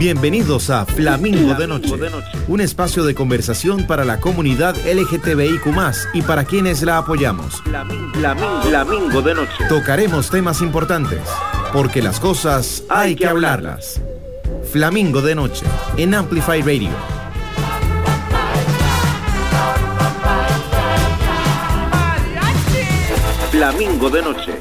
Bienvenidos a Flamingo de Noche, un espacio de conversación para la comunidad LGTBIQ y para quienes la apoyamos. Flamingo de Noche. Tocaremos temas importantes, porque las cosas hay que hablarlas. Flamingo de Noche, en Amplify Radio. Flamingo de Noche.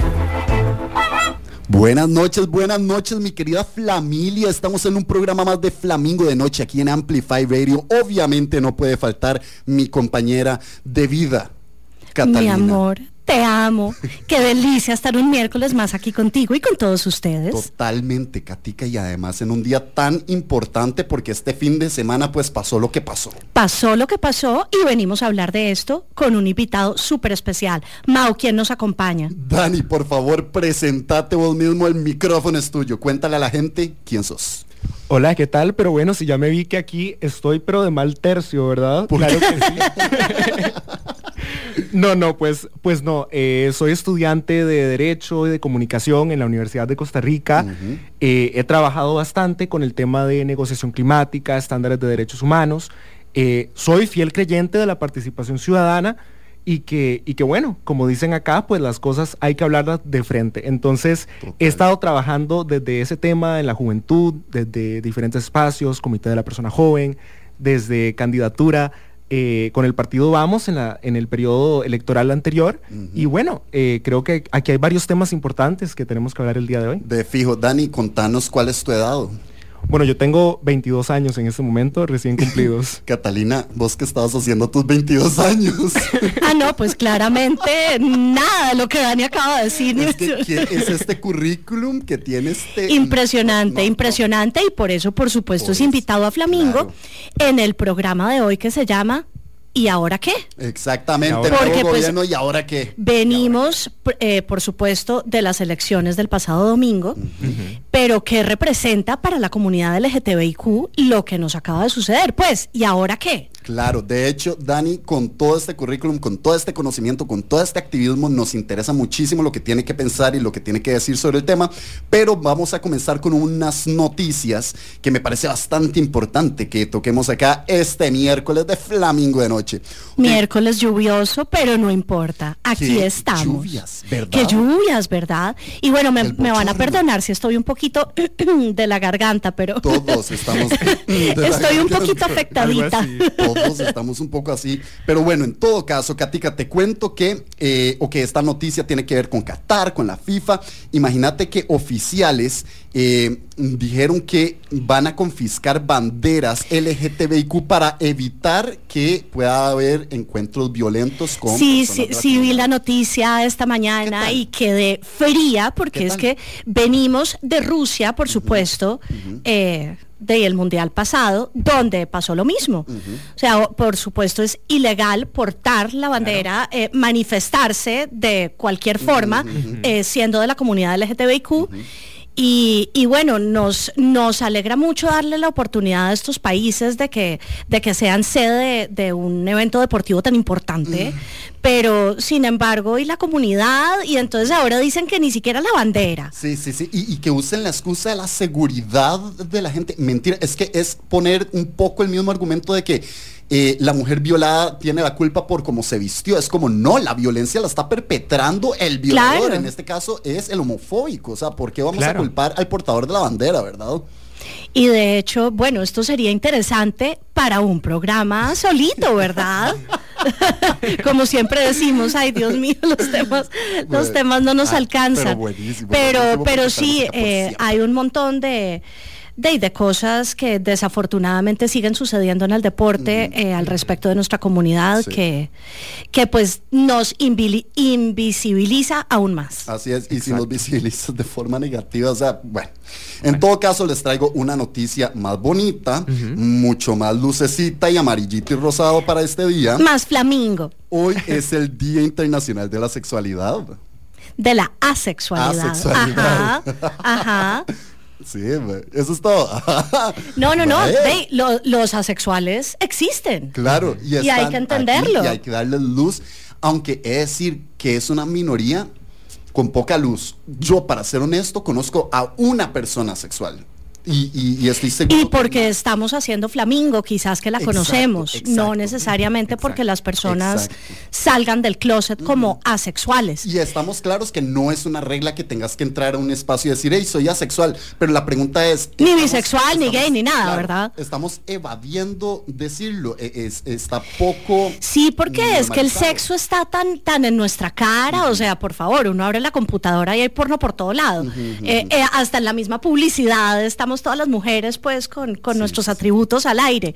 Buenas noches, buenas noches, mi querida Flamilia. Estamos en un programa más de Flamingo de Noche aquí en Amplify Radio. Obviamente no puede faltar mi compañera de vida, Catalina. Mi amor, te amo. Qué delicia estar un miércoles más aquí contigo y con todos ustedes. Totalmente, Katica, y además en un día tan importante porque este fin de semana pues pasó lo que pasó. Pasó lo que pasó y venimos a hablar de esto con un invitado súper especial. Mau, ¿quién nos acompaña? Dani, por favor, presentate vos mismo, el micrófono es tuyo. Cuéntale a la gente quién sos. Hola, ¿qué tal? Pero bueno, si ya me vi que aquí estoy, pero de mal tercio, ¿verdad? Claro que sí. no, no, pues, pues no. Eh, soy estudiante de Derecho y de Comunicación en la Universidad de Costa Rica. Eh, he trabajado bastante con el tema de negociación climática, estándares de derechos humanos. Eh, soy fiel creyente de la participación ciudadana y que, y que bueno, como dicen acá, pues las cosas hay que hablarlas de frente. Entonces, he estado trabajando desde ese tema en la juventud, desde diferentes espacios, Comité de la Persona Joven, desde candidatura eh, con el partido Vamos en, la, en el periodo electoral anterior. Y bueno, eh, creo que aquí hay varios temas importantes que tenemos que hablar el día de hoy. De fijo, Dani, contanos cuál es tu edad. Bueno, yo tengo 22 años en este momento, recién cumplidos. Catalina, vos que estabas haciendo tus 22 años. ah, no, pues claramente nada de lo que Dani acaba de decir. Es, que, es este currículum que tiene este... Impresionante, impresionante y por eso, por supuesto, es invitado a Flamingo en el programa de hoy que se llama ¿Y ahora qué? Exactamente, Porque, pues, gobierno, ¿y ahora qué? Venimos, eh, por supuesto, de las elecciones del pasado domingo, pero ¿qué representa para la comunidad LGTBIQ lo que nos acaba de suceder? Pues, ¿y ahora qué? Claro, de hecho, Dani, con todo este currículum, con todo este conocimiento, con todo este activismo, nos interesa muchísimo lo que tiene que pensar y lo que tiene que decir sobre el tema, pero vamos a comenzar con unas noticias que me parece bastante importante que toquemos acá este miércoles de Flamingo de Noche. Miércoles lluvioso, pero no importa, aquí estamos. Lluvias, ¿verdad? Qué lluvias, ¿verdad? Y bueno, me, me, van a perdonar si estoy un poquito de la garganta, pero... Todos estamos... estoy un poquito afectadita estamos un poco así. Pero bueno, en todo caso, Katica, te cuento que, eh, o que esta noticia tiene que ver con Qatar, con la FIFA. Imagínate que oficiales eh, dijeron que van a confiscar banderas LGTBIQ para evitar que pueda haber encuentros violentos con... Sí, sí, sí, vi la noticia esta mañana y quedé fría porque es que venimos de Rusia, por supuesto. Eh, del mundial pasado, donde pasó lo mismo. O sea, por supuesto es ilegal portar la bandera, eh, manifestarse de cualquier forma, eh, siendo de la comunidad LGTBIQ. Y, bueno, nos, nos alegra mucho darle la oportunidad a estos países de que, de que sean sede de, un evento deportivo tan importante, pero sin embargo, y la comunidad, y entonces ahora dicen que ni siquiera la bandera. Sí, sí, sí, y, que usen la excusa de la seguridad de la gente. Mentira, es que es poner un poco el mismo argumento de que eh, la mujer violada tiene la culpa por cómo se vistió. Es como, no, la violencia la está perpetrando el violador. En este caso es el homofóbico. O sea, ¿por qué vamos a culpar al portador de la bandera, verdad? Y de hecho, bueno, esto sería interesante para un programa solito, ¿verdad? Como siempre decimos, ay Dios mío, los temas, los temas no nos alcanzan. Pero, pero, sí, eh, hay un montón de de, cosas que desafortunadamente siguen sucediendo en el deporte eh, al respecto de nuestra comunidad que, que pues nos invisibiliza aún más. Así es, y si nos visibilizas de forma negativa, o sea, bueno, en todo caso les traigo una noticia más bonita, mucho más lucecita y amarillito y rosado para este día. Más flamingo. Hoy es el Día Internacional de la Sexualidad. De la asexualidad. Ajá. Ajá. Sí, eso es todo. no, no, no. los asexuales existen. Claro, y, hay que entenderlo. y hay que darles luz, aunque es decir que es una minoría con poca luz. Yo, para ser honesto, conozco a una persona sexual. Y, estoy seguro. Y porque estamos haciendo flamingo, quizás que la conocemos, no necesariamente porque las personas salgan del closet como asexuales. Y estamos claros que no es una regla que tengas que entrar a un espacio y decir, hey, soy asexual. Pero la pregunta es. Ni bisexual, ni gay, ni nada, ¿verdad? Estamos evadiendo decirlo. E, es, está poco. Sí, porque es que el sexo está tan, tan en nuestra cara. O sea, por favor, uno abre la computadora y hay porno por todo lado. Eh, eh, hasta en la misma publicidad estamos todas las mujeres pues con, nuestros atributos al aire.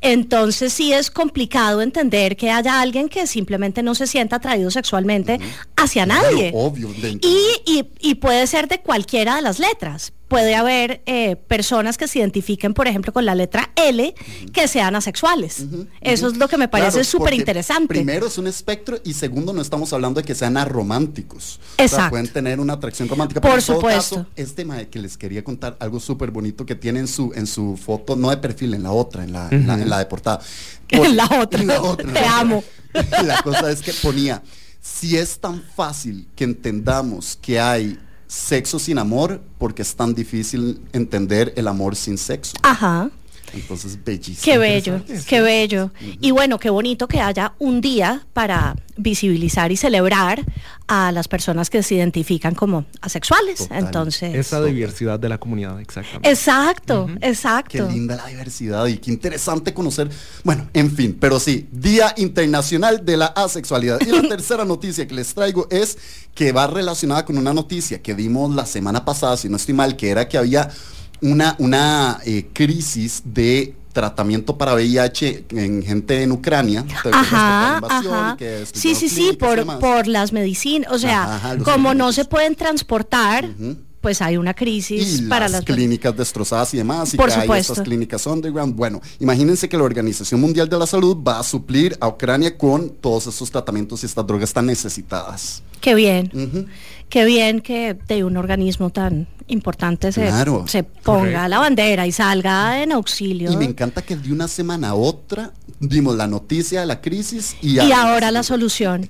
Entonces sí es complicado entender que haya alguien que simplemente no se sienta atraído sexualmente hacia nadie. Obvio. Y, y, puede ser de cualquiera de las letras puede haber eh, personas que se identifiquen, por ejemplo, con la letra L, que sean asexuales. Eso es lo que me parece súper interesante. Primero es un espectro y segundo no estamos hablando de que sean arománticos. Exacto. pueden tener una atracción romántica. Por supuesto. este que les quería contar algo súper bonito que tiene en su, en su foto, no de perfil, en la otra, en la, en la, de portada. en la otra. En la otra. Te amo. La cosa es que ponía, si es tan fácil que entendamos que hay sexo sin amor porque es tan difícil entender el amor sin sexo. Ajá. Entonces, bellísimo. Qué bello, qué bello. Y bueno, qué bonito que haya un día para visibilizar y celebrar a las personas que se identifican como asexuales. Entonces. Esa diversidad de la comunidad, exactamente. Exacto, exacto. Qué linda la diversidad y qué interesante conocer. Bueno, en fin, pero sí, Día Internacional de la Asexualidad. Y la tercera noticia que les traigo es que va relacionada con una noticia que dimos la semana pasada, si no estoy mal, que era que había una, una eh, crisis de tratamiento para VIH en gente en Ucrania. Ajá, ajá. Sí, sí, sí, por, por las medicinas. O sea, como no se pueden transportar, pues hay una crisis para las, clínicas destrozadas y demás. Y por que supuesto. hay estas clínicas underground. Bueno, imagínense que la Organización Mundial de la Salud va a suplir a Ucrania con todos esos tratamientos y estas drogas tan necesitadas. Qué bien. Qué bien que de un organismo tan importante se, se ponga la bandera y salga en auxilio. Y me encanta que de una semana a otra dimos la noticia de la crisis y, ahora la solución.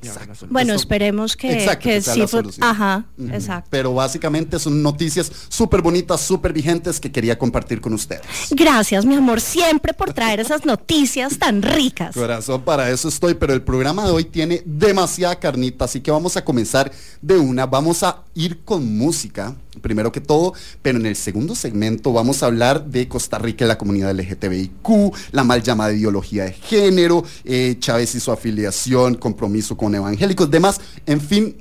Bueno, esperemos que, que, sí Ajá, exacto. Pero básicamente son noticias súper bonitas, súper vigentes que quería compartir con ustedes. Gracias, mi amor, siempre por traer esas noticias tan ricas. Corazón, para eso estoy, pero el programa de hoy tiene demasiada carnita, así que vamos a comenzar de una. Vamos a ir con música primero que todo, pero en el segundo segmento vamos a hablar de Costa Rica y la comunidad LGTBIQ, la mal llamada ideología de género, eh, Chávez y su afiliación, compromiso con evangélicos, demás, en fin,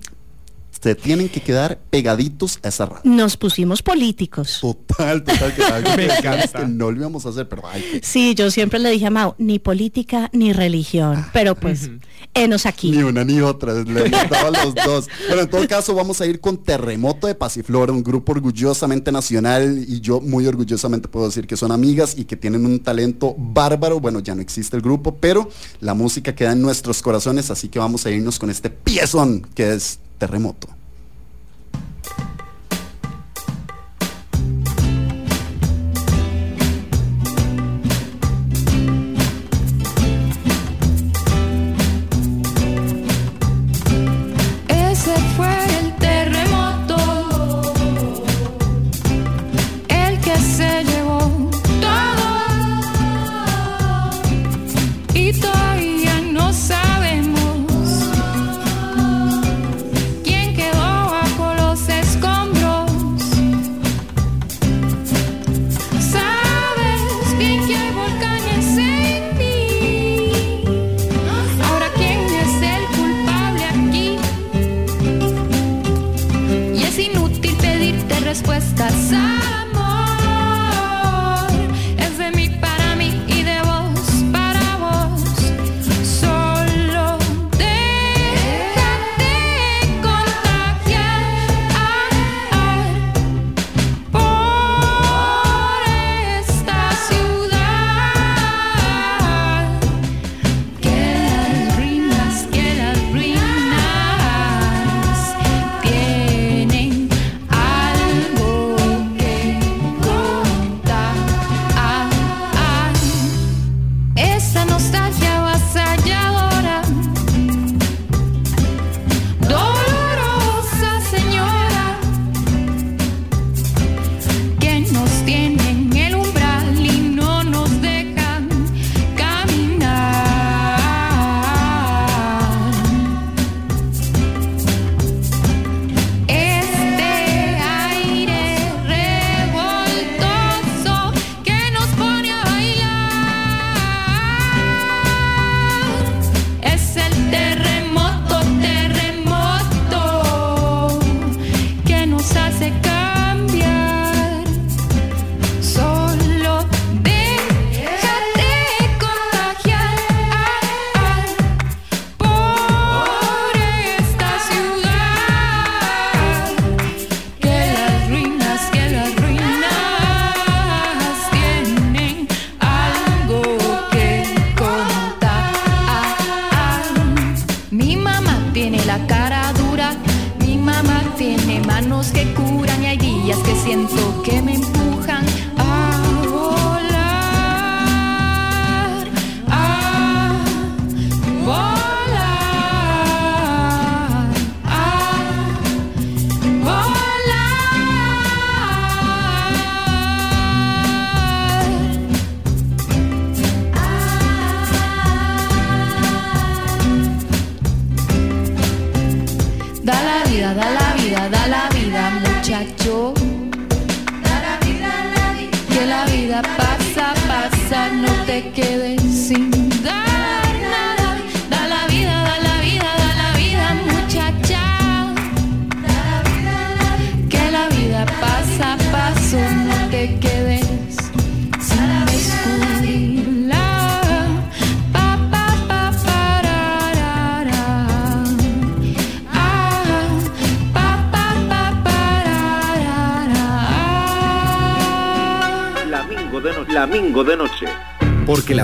se tienen que quedar pegaditos a esa radio. Nos pusimos políticos. Total, total, que, Me encanta. no lo íbamos a hacer, pero hay Sí, yo siempre le dije a Mau, ni política ni religión, ah. pero pues, enos aquí. Ni una ni otra, le a los dos. Bueno, en todo caso, vamos a ir con Terremoto de Pasiflora, un grupo orgullosamente nacional y yo muy orgullosamente puedo decir que son amigas y que tienen un talento bárbaro. Bueno, ya no existe el grupo, pero la música queda en nuestros corazones, así que vamos a irnos con este piezón que es terremoto.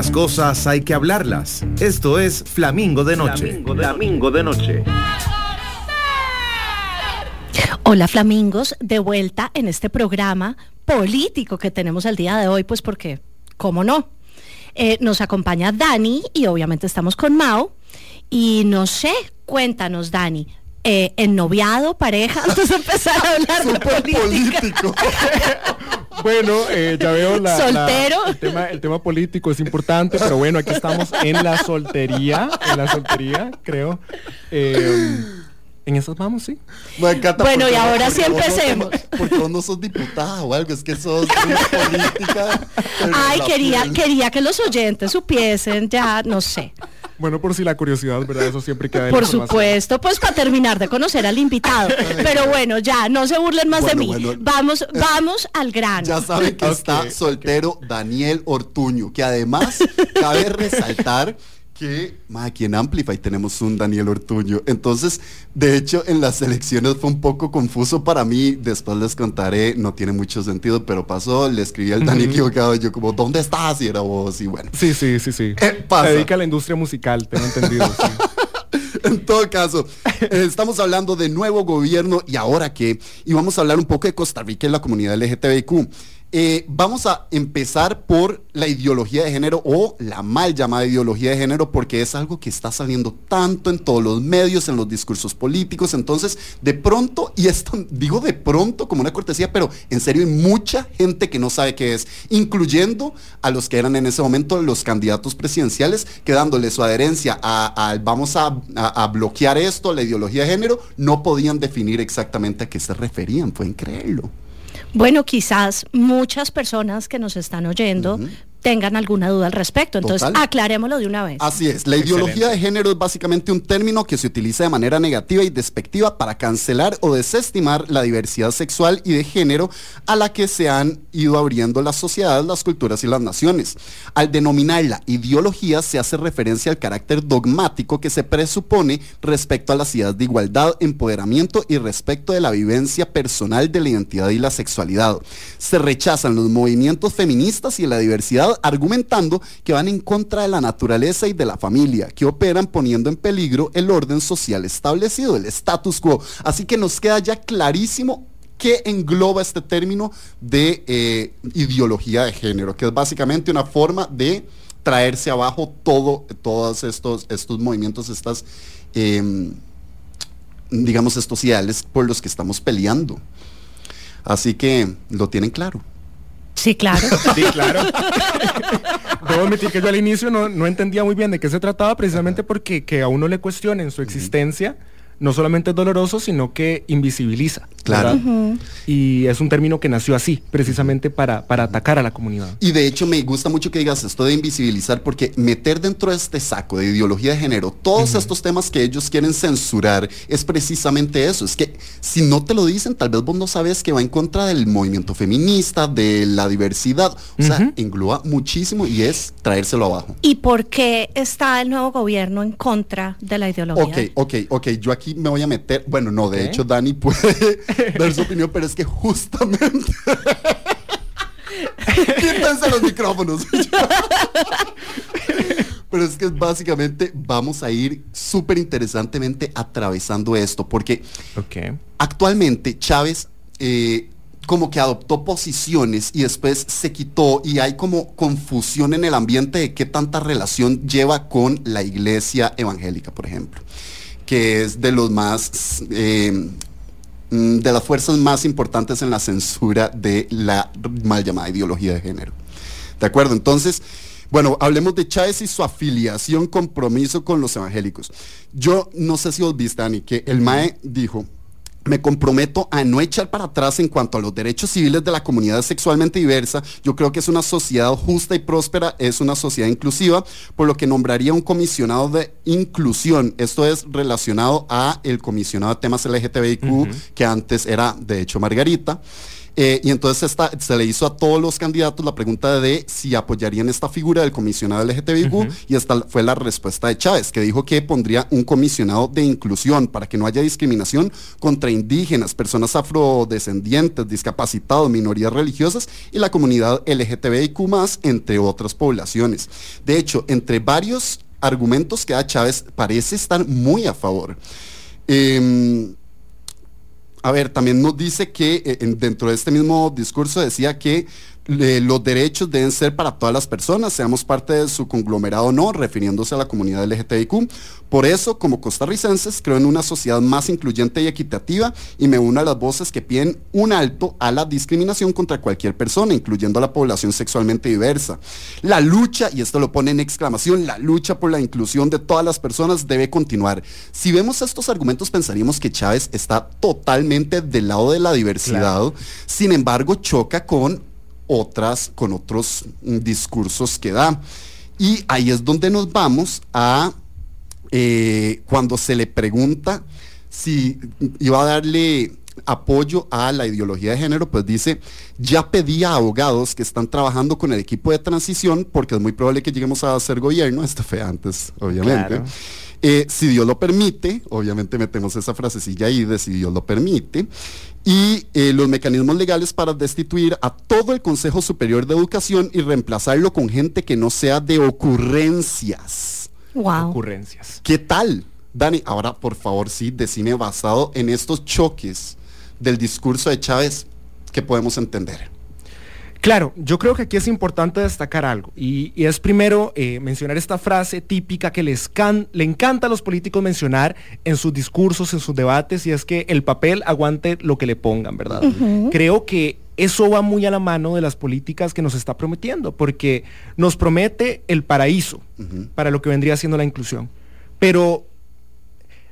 Las cosas hay que hablarlas. Esto es Flamingo de noche. Flamingo de noche. Hola Flamingos, de vuelta en este programa político que tenemos el día de hoy, pues porque, ¿cómo no? Eh, nos acompaña Dani y obviamente estamos con Mao. Y no sé, cuéntanos Dani, eh, ¿en noviado, pareja? Antes de empezar a hablar de política. político. Bueno, eh, ya veo la, la- ¿Soltero? el, tema, el tema político es importante, pero bueno, aquí estamos en la soltería, en la soltería, creo. Eh, en esas vamos, sí. Me encanta Bueno, y ahora porque sí vos no empecemos. Porque vos no sos diputada o algo, es que sos una política. Ay, quería, piel. quería que los oyentes supiesen, ya, no sé. Bueno, por si la curiosidad, ¿verdad? Eso siempre queda en la Por supuesto, pues para terminar de conocer al invitado. Pero bueno, ya, no se burlen más de mí. bueno. Vamos, vamos al grano. Ya saben que está soltero Daniel Ortuño, que además cabe resaltar que ma, aquí en Amplify tenemos un Daniel Ortuño. Entonces, de hecho, en las elecciones fue un poco confuso para mí. Después les contaré, no tiene mucho sentido, pero pasó, le escribí al Dani equivocado. Yo como, ¿dónde estás? Y era vos, y bueno. Sí, sí, sí, sí. Eh, pasa. Se dedica a la industria musical, tengo entendido. sí. En todo caso, eh, estamos hablando de nuevo gobierno y ahora qué. Y vamos a hablar un poco de Costa Rica y la comunidad LGTBIQ. Eh, vamos a empezar por la ideología de género o la mal llamada ideología de género porque es algo que está saliendo tanto en todos los medios, en los discursos políticos. Entonces, de pronto, y esto digo de pronto como una cortesía, pero en serio hay mucha gente que no sabe qué es, incluyendo a los que eran en ese momento los candidatos presidenciales, que dándole su adherencia a, vamos a bloquear esto, la ideología de género, no podían definir exactamente a qué se referían. Pueden creerlo. Bueno, quizás muchas personas que nos están oyendo tengan alguna duda al respecto. Entonces, Total. aclarémoslo de una vez. Así es, la ideología de género es básicamente un término que se utiliza de manera negativa y despectiva para cancelar o desestimar la diversidad sexual y de género a la que se han ido abriendo las sociedades, las culturas y las naciones. Al denominarla ideología se hace referencia al carácter dogmático que se presupone respecto a las ideas de igualdad, empoderamiento y respecto de la vivencia personal de la identidad y la sexualidad. Se rechazan los movimientos feministas y la diversidad argumentando que van en contra de la naturaleza y de la familia, que operan poniendo en peligro el orden social establecido, el status quo. Así que nos queda ya clarísimo qué engloba este término de eh, ideología de género, que es básicamente una forma de traerse abajo todo, todos estos, estos movimientos, estas, em, digamos, estos ideales por los que estamos peleando. Así que lo tienen claro. Sí, claro. Sí, claro. Debo admitir que yo al inicio no, no entendía muy bien de qué se trataba, precisamente porque que a uno le cuestionen su existencia, no solamente es doloroso, sino que invisibiliza. Claro. ¿verdad? Y es un término que nació así, precisamente para, para atacar a la comunidad. Y de hecho me gusta mucho que digas esto de invisibilizar porque meter dentro de este saco de ideología de género todos estos temas que ellos quieren censurar es precisamente eso. Es que si no te lo dicen, tal vez vos no sabes que va en contra del movimiento feminista, de la diversidad. O sea, Ujú. engloba muchísimo y es traérselo abajo. ¿Y por qué está el nuevo gobierno en contra de la ideología? Ok, ok, ok. Yo aquí me voy a meter. Bueno, no, de hecho, Dani puede dar su opinión, pero es que justamente. Quítense los micrófonos. Pero es que básicamente vamos a ir súper interesantemente atravesando esto, porque actualmente Chávez, eh, como que adoptó posiciones y después se quitó y hay como confusión en el ambiente de qué tanta relación lleva con la iglesia evangélica, por ejemplo, que es de los más... Eh, mm, de las fuerzas más importantes en la censura de la mal llamada ideología de género. ¿De acuerdo? Entonces, bueno, hablemos de Chávez y su afiliación, compromiso con los evangélicos. Yo no sé si os viste, Dani, que el MAE dijo, me comprometo a no echar para atrás en cuanto a los derechos civiles de la comunidad sexualmente diversa. Yo creo que es una sociedad justa y próspera, es una sociedad inclusiva, por lo que nombraría un comisionado de inclusión. Esto es relacionado a el comisionado de temas LGTBIQ, que antes era, de hecho, Margarita. Eh, y entonces se le hizo a todos los candidatos la pregunta de si apoyarían esta figura del comisionado LGTBIQ y esta fue la respuesta de Chávez, que dijo que pondría un comisionado de inclusión para que no haya discriminación contra indígenas, personas afrodescendientes, discapacitados, minorías religiosas y la comunidad LGTBIQ entre otras poblaciones. De hecho, entre varios argumentos que da Chávez parece estar muy a favor. Em, a ver, también nos dice que eh, dentro de este mismo discurso decía que los derechos deben ser para todas las personas, seamos parte de su conglomerado o no, refiriéndose a la comunidad LGTBIQ. Por eso, como costarricenses, creo en una sociedad más incluyente y equitativa y me uno a las voces que piden un alto a la discriminación contra cualquier persona, incluyendo a la población sexualmente diversa. La lucha, y esto lo pone en exclamación, la lucha por la inclusión de todas las personas debe continuar. Si vemos estos argumentos, pensaríamos que Chávez está totalmente del lado de la diversidad, sin embargo, choca con otras, con otros mm, discursos que da. Y ahí es donde nos vamos a eh, cuando se le pregunta si iba a darle apoyo a la ideología de género, pues dice, ya pedí a abogados que están trabajando con el equipo de transición, porque es muy probable que lleguemos a hacer gobierno, esto fue antes, obviamente. Eh, si Dios lo permite, obviamente metemos esa frasecilla ahí de si Dios lo permite, y eh, los mecanismos legales para destituir a todo el Consejo Superior de Educación y reemplazarlo con gente que no sea de ocurrencias. Wow. Ocurrencias. ¿Qué tal? Dani, ahora por favor sí, decime basado en estos choques del discurso de Chávez, ¿qué podemos entender? Claro, yo creo que aquí es importante destacar algo y, es primero eh, mencionar esta frase típica que les le encanta a los políticos mencionar en sus discursos, en sus debates y es que el papel aguante lo que le pongan, ¿verdad? Creo que eso va muy a la mano de las políticas que nos está prometiendo porque nos promete el paraíso para lo que vendría siendo la inclusión. Pero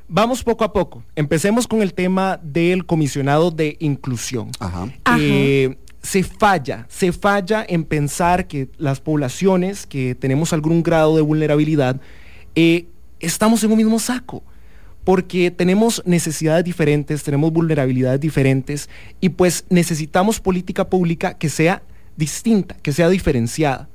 Vamos poco a poco. Empecemos con el tema del comisionado de inclusión. Ajá. Eh, se falla, se falla en pensar que las poblaciones que tenemos algún grado de vulnerabilidad eh, estamos en un mismo saco, porque tenemos necesidades diferentes, tenemos vulnerabilidades diferentes y pues necesitamos política pública que sea distinta, que sea diferenciada.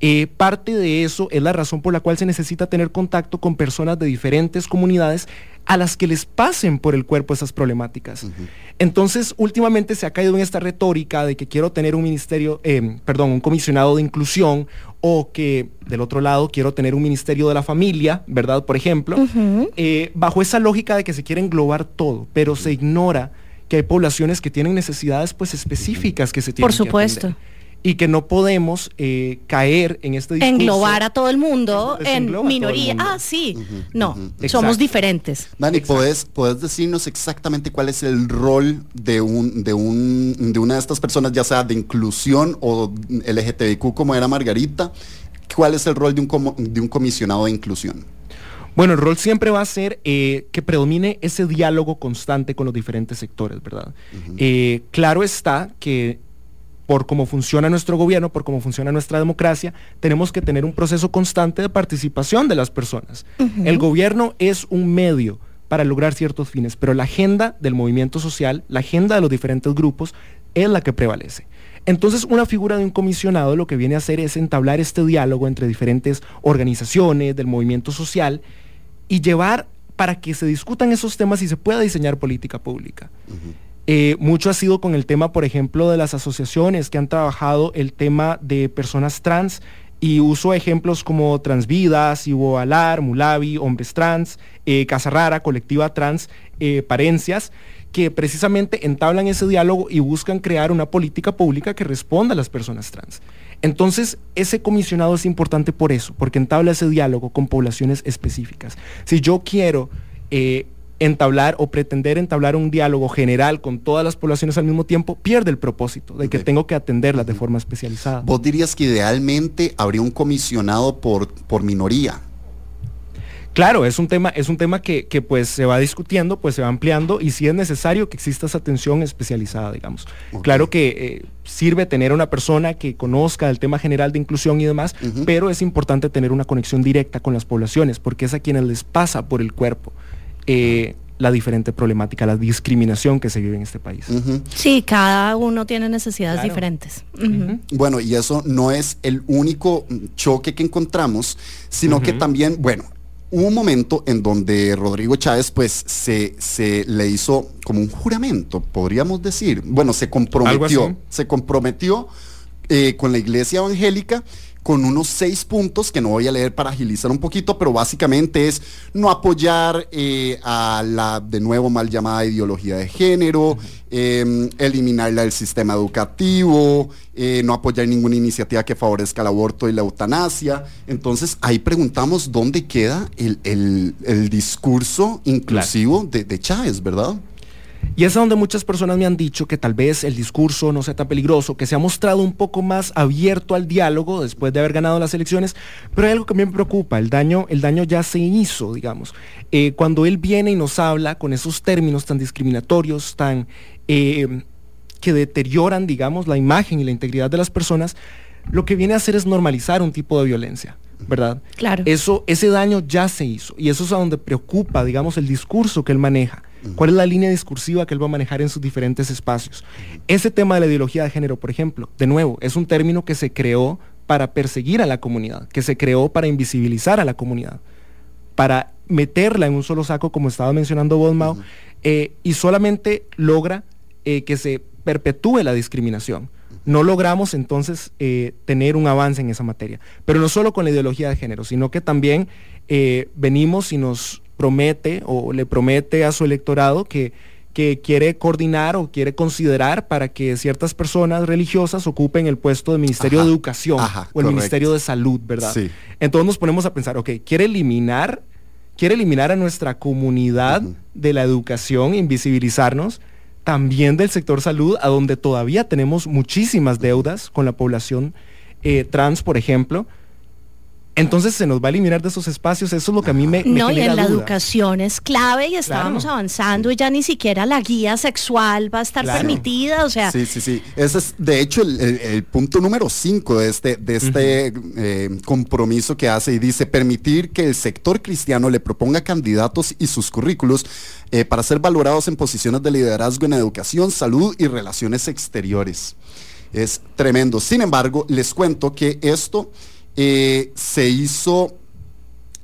Eh, parte de eso es la razón por la cual se necesita tener contacto con personas de diferentes comunidades a las que les pasen por el cuerpo esas problemáticas. Entonces, últimamente se ha caído en esta retórica de que quiero tener un ministerio, eh, perdón, un comisionado de inclusión o que del otro lado quiero tener un ministerio de la familia, ¿verdad? Por ejemplo, eh, bajo esa lógica de que se quiere englobar todo, pero se ignora que hay poblaciones que tienen necesidades pues específicas que se tienen Por supuesto y que no podemos eh, caer en este discurso. Englobar a todo el mundo en minoría. Ah, sí. no, somos diferentes. Dani, ¿puedes, ¿puedes decirnos exactamente cuál es el rol de, un, de, un, de una de estas personas, ya sea de inclusión o LGTBIQ como era Margarita? ¿Cuál es el rol de un, de un comisionado de inclusión? Bueno, el rol siempre va a ser eh, que predomine ese diálogo constante con los diferentes sectores, ¿verdad? Eh, claro está que por cómo funciona nuestro gobierno, por cómo funciona nuestra democracia, tenemos que tener un proceso constante de participación de las personas. El gobierno es un medio para lograr ciertos fines, pero la agenda del movimiento social, la agenda de los diferentes grupos, es la que prevalece. Entonces, una figura de un comisionado lo que viene a hacer es entablar este diálogo entre diferentes organizaciones del movimiento social y llevar para que se discutan esos temas y se pueda diseñar política pública. Eh, mucho ha sido con el tema, por ejemplo, de las asociaciones que han trabajado el tema de personas trans Y uso ejemplos como Transvidas, Ivo Alar, Mulavi, Hombres Trans, eh, Casa Rara, Colectiva Trans, eh, Parencias, que precisamente entablan ese diálogo y buscan crear una política pública que responda a las personas trans. Entonces, ese comisionado es importante por eso, porque entabla ese diálogo con poblaciones específicas. Si yo quiero eh, entablar o pretender entablar un diálogo general con todas las poblaciones al mismo tiempo, pierde el propósito de que tengo que atenderlas de forma especializada. Vos dirías que idealmente habría un comisionado por, por minoría. Claro, es un tema, es un tema que, pues se va discutiendo, pues se va ampliando y si es necesario que exista esa atención especializada, digamos. Claro que eh, sirve tener una persona que conozca el tema general de inclusión y demás, pero es importante tener una conexión directa con las poblaciones, porque es a quienes les pasa por el cuerpo. Eh, la diferente problemática, la discriminación que se vive en este país. Sí, cada uno tiene necesidades diferentes. Bueno, y eso no es el único choque que encontramos, sino que también, bueno, hubo un momento en donde Rodrigo Chávez pues se, se, le hizo como un juramento, podríamos decir. Bueno, se comprometió, se comprometió eh, con la iglesia evangélica con unos seis puntos que no voy a leer para agilizar un poquito, pero básicamente es no apoyar eh, a la de nuevo mal llamada ideología de género, em, eliminarla del sistema educativo, eh, no apoyar ninguna iniciativa que favorezca el aborto y la eutanasia. Entonces ahí preguntamos dónde queda el, discurso inclusivo de, de Chávez, ¿verdad? Y es donde muchas personas me han dicho que tal vez el discurso no sea tan peligroso, que se ha mostrado un poco más abierto al diálogo después de haber ganado las elecciones, pero hay algo que a mí me preocupa, el daño, el daño ya se hizo, digamos. Eh, cuando él viene y nos habla con esos términos tan discriminatorios, tan eh, que deterioran, digamos, la imagen y la integridad de las personas, lo que viene a hacer es normalizar un tipo de violencia. ¿Verdad? Claro. Eso, ese daño ya se hizo. Y eso es a donde preocupa, digamos, el discurso que él maneja cuál es la línea discursiva que él va a manejar en sus diferentes espacios. Ese tema de la ideología de género, por ejemplo, de nuevo, es un término que se creó para perseguir a la comunidad, que se creó para invisibilizar a la comunidad, para meterla en un solo saco, como estaba mencionando Bodmau, eh, y solamente logra eh, que se perpetúe la discriminación. No logramos entonces eh, tener un avance en esa materia. Pero no solo con la ideología de género, sino que también venimos y nos promete o le promete a su electorado que, que quiere coordinar o quiere considerar para que ciertas personas religiosas ocupen el puesto del Ministerio de Educación o el Ministerio de Salud, ¿verdad? Entonces nos ponemos a pensar, ok, quiere eliminar, quiere eliminar a nuestra comunidad de la educación, invisibilizarnos, también del sector salud, a donde todavía tenemos muchísimas deudas con la población eh, trans, por ejemplo, entonces se nos va a eliminar de esos espacios, eso es lo que a mí me, me No, y en la educación es clave y estábamos avanzando y ya ni siquiera la guía sexual va a estar permitida, o sea... Sí, sí, sí. Ese es de hecho el, punto número 5 de este, de este eh, compromiso que hace y dice permitir que el sector cristiano le proponga candidatos y sus currículos eh, para ser valorados en posiciones de liderazgo en educación, salud y relaciones exteriores. Es tremendo. Sin embargo, les cuento que esto... Eh, se hizo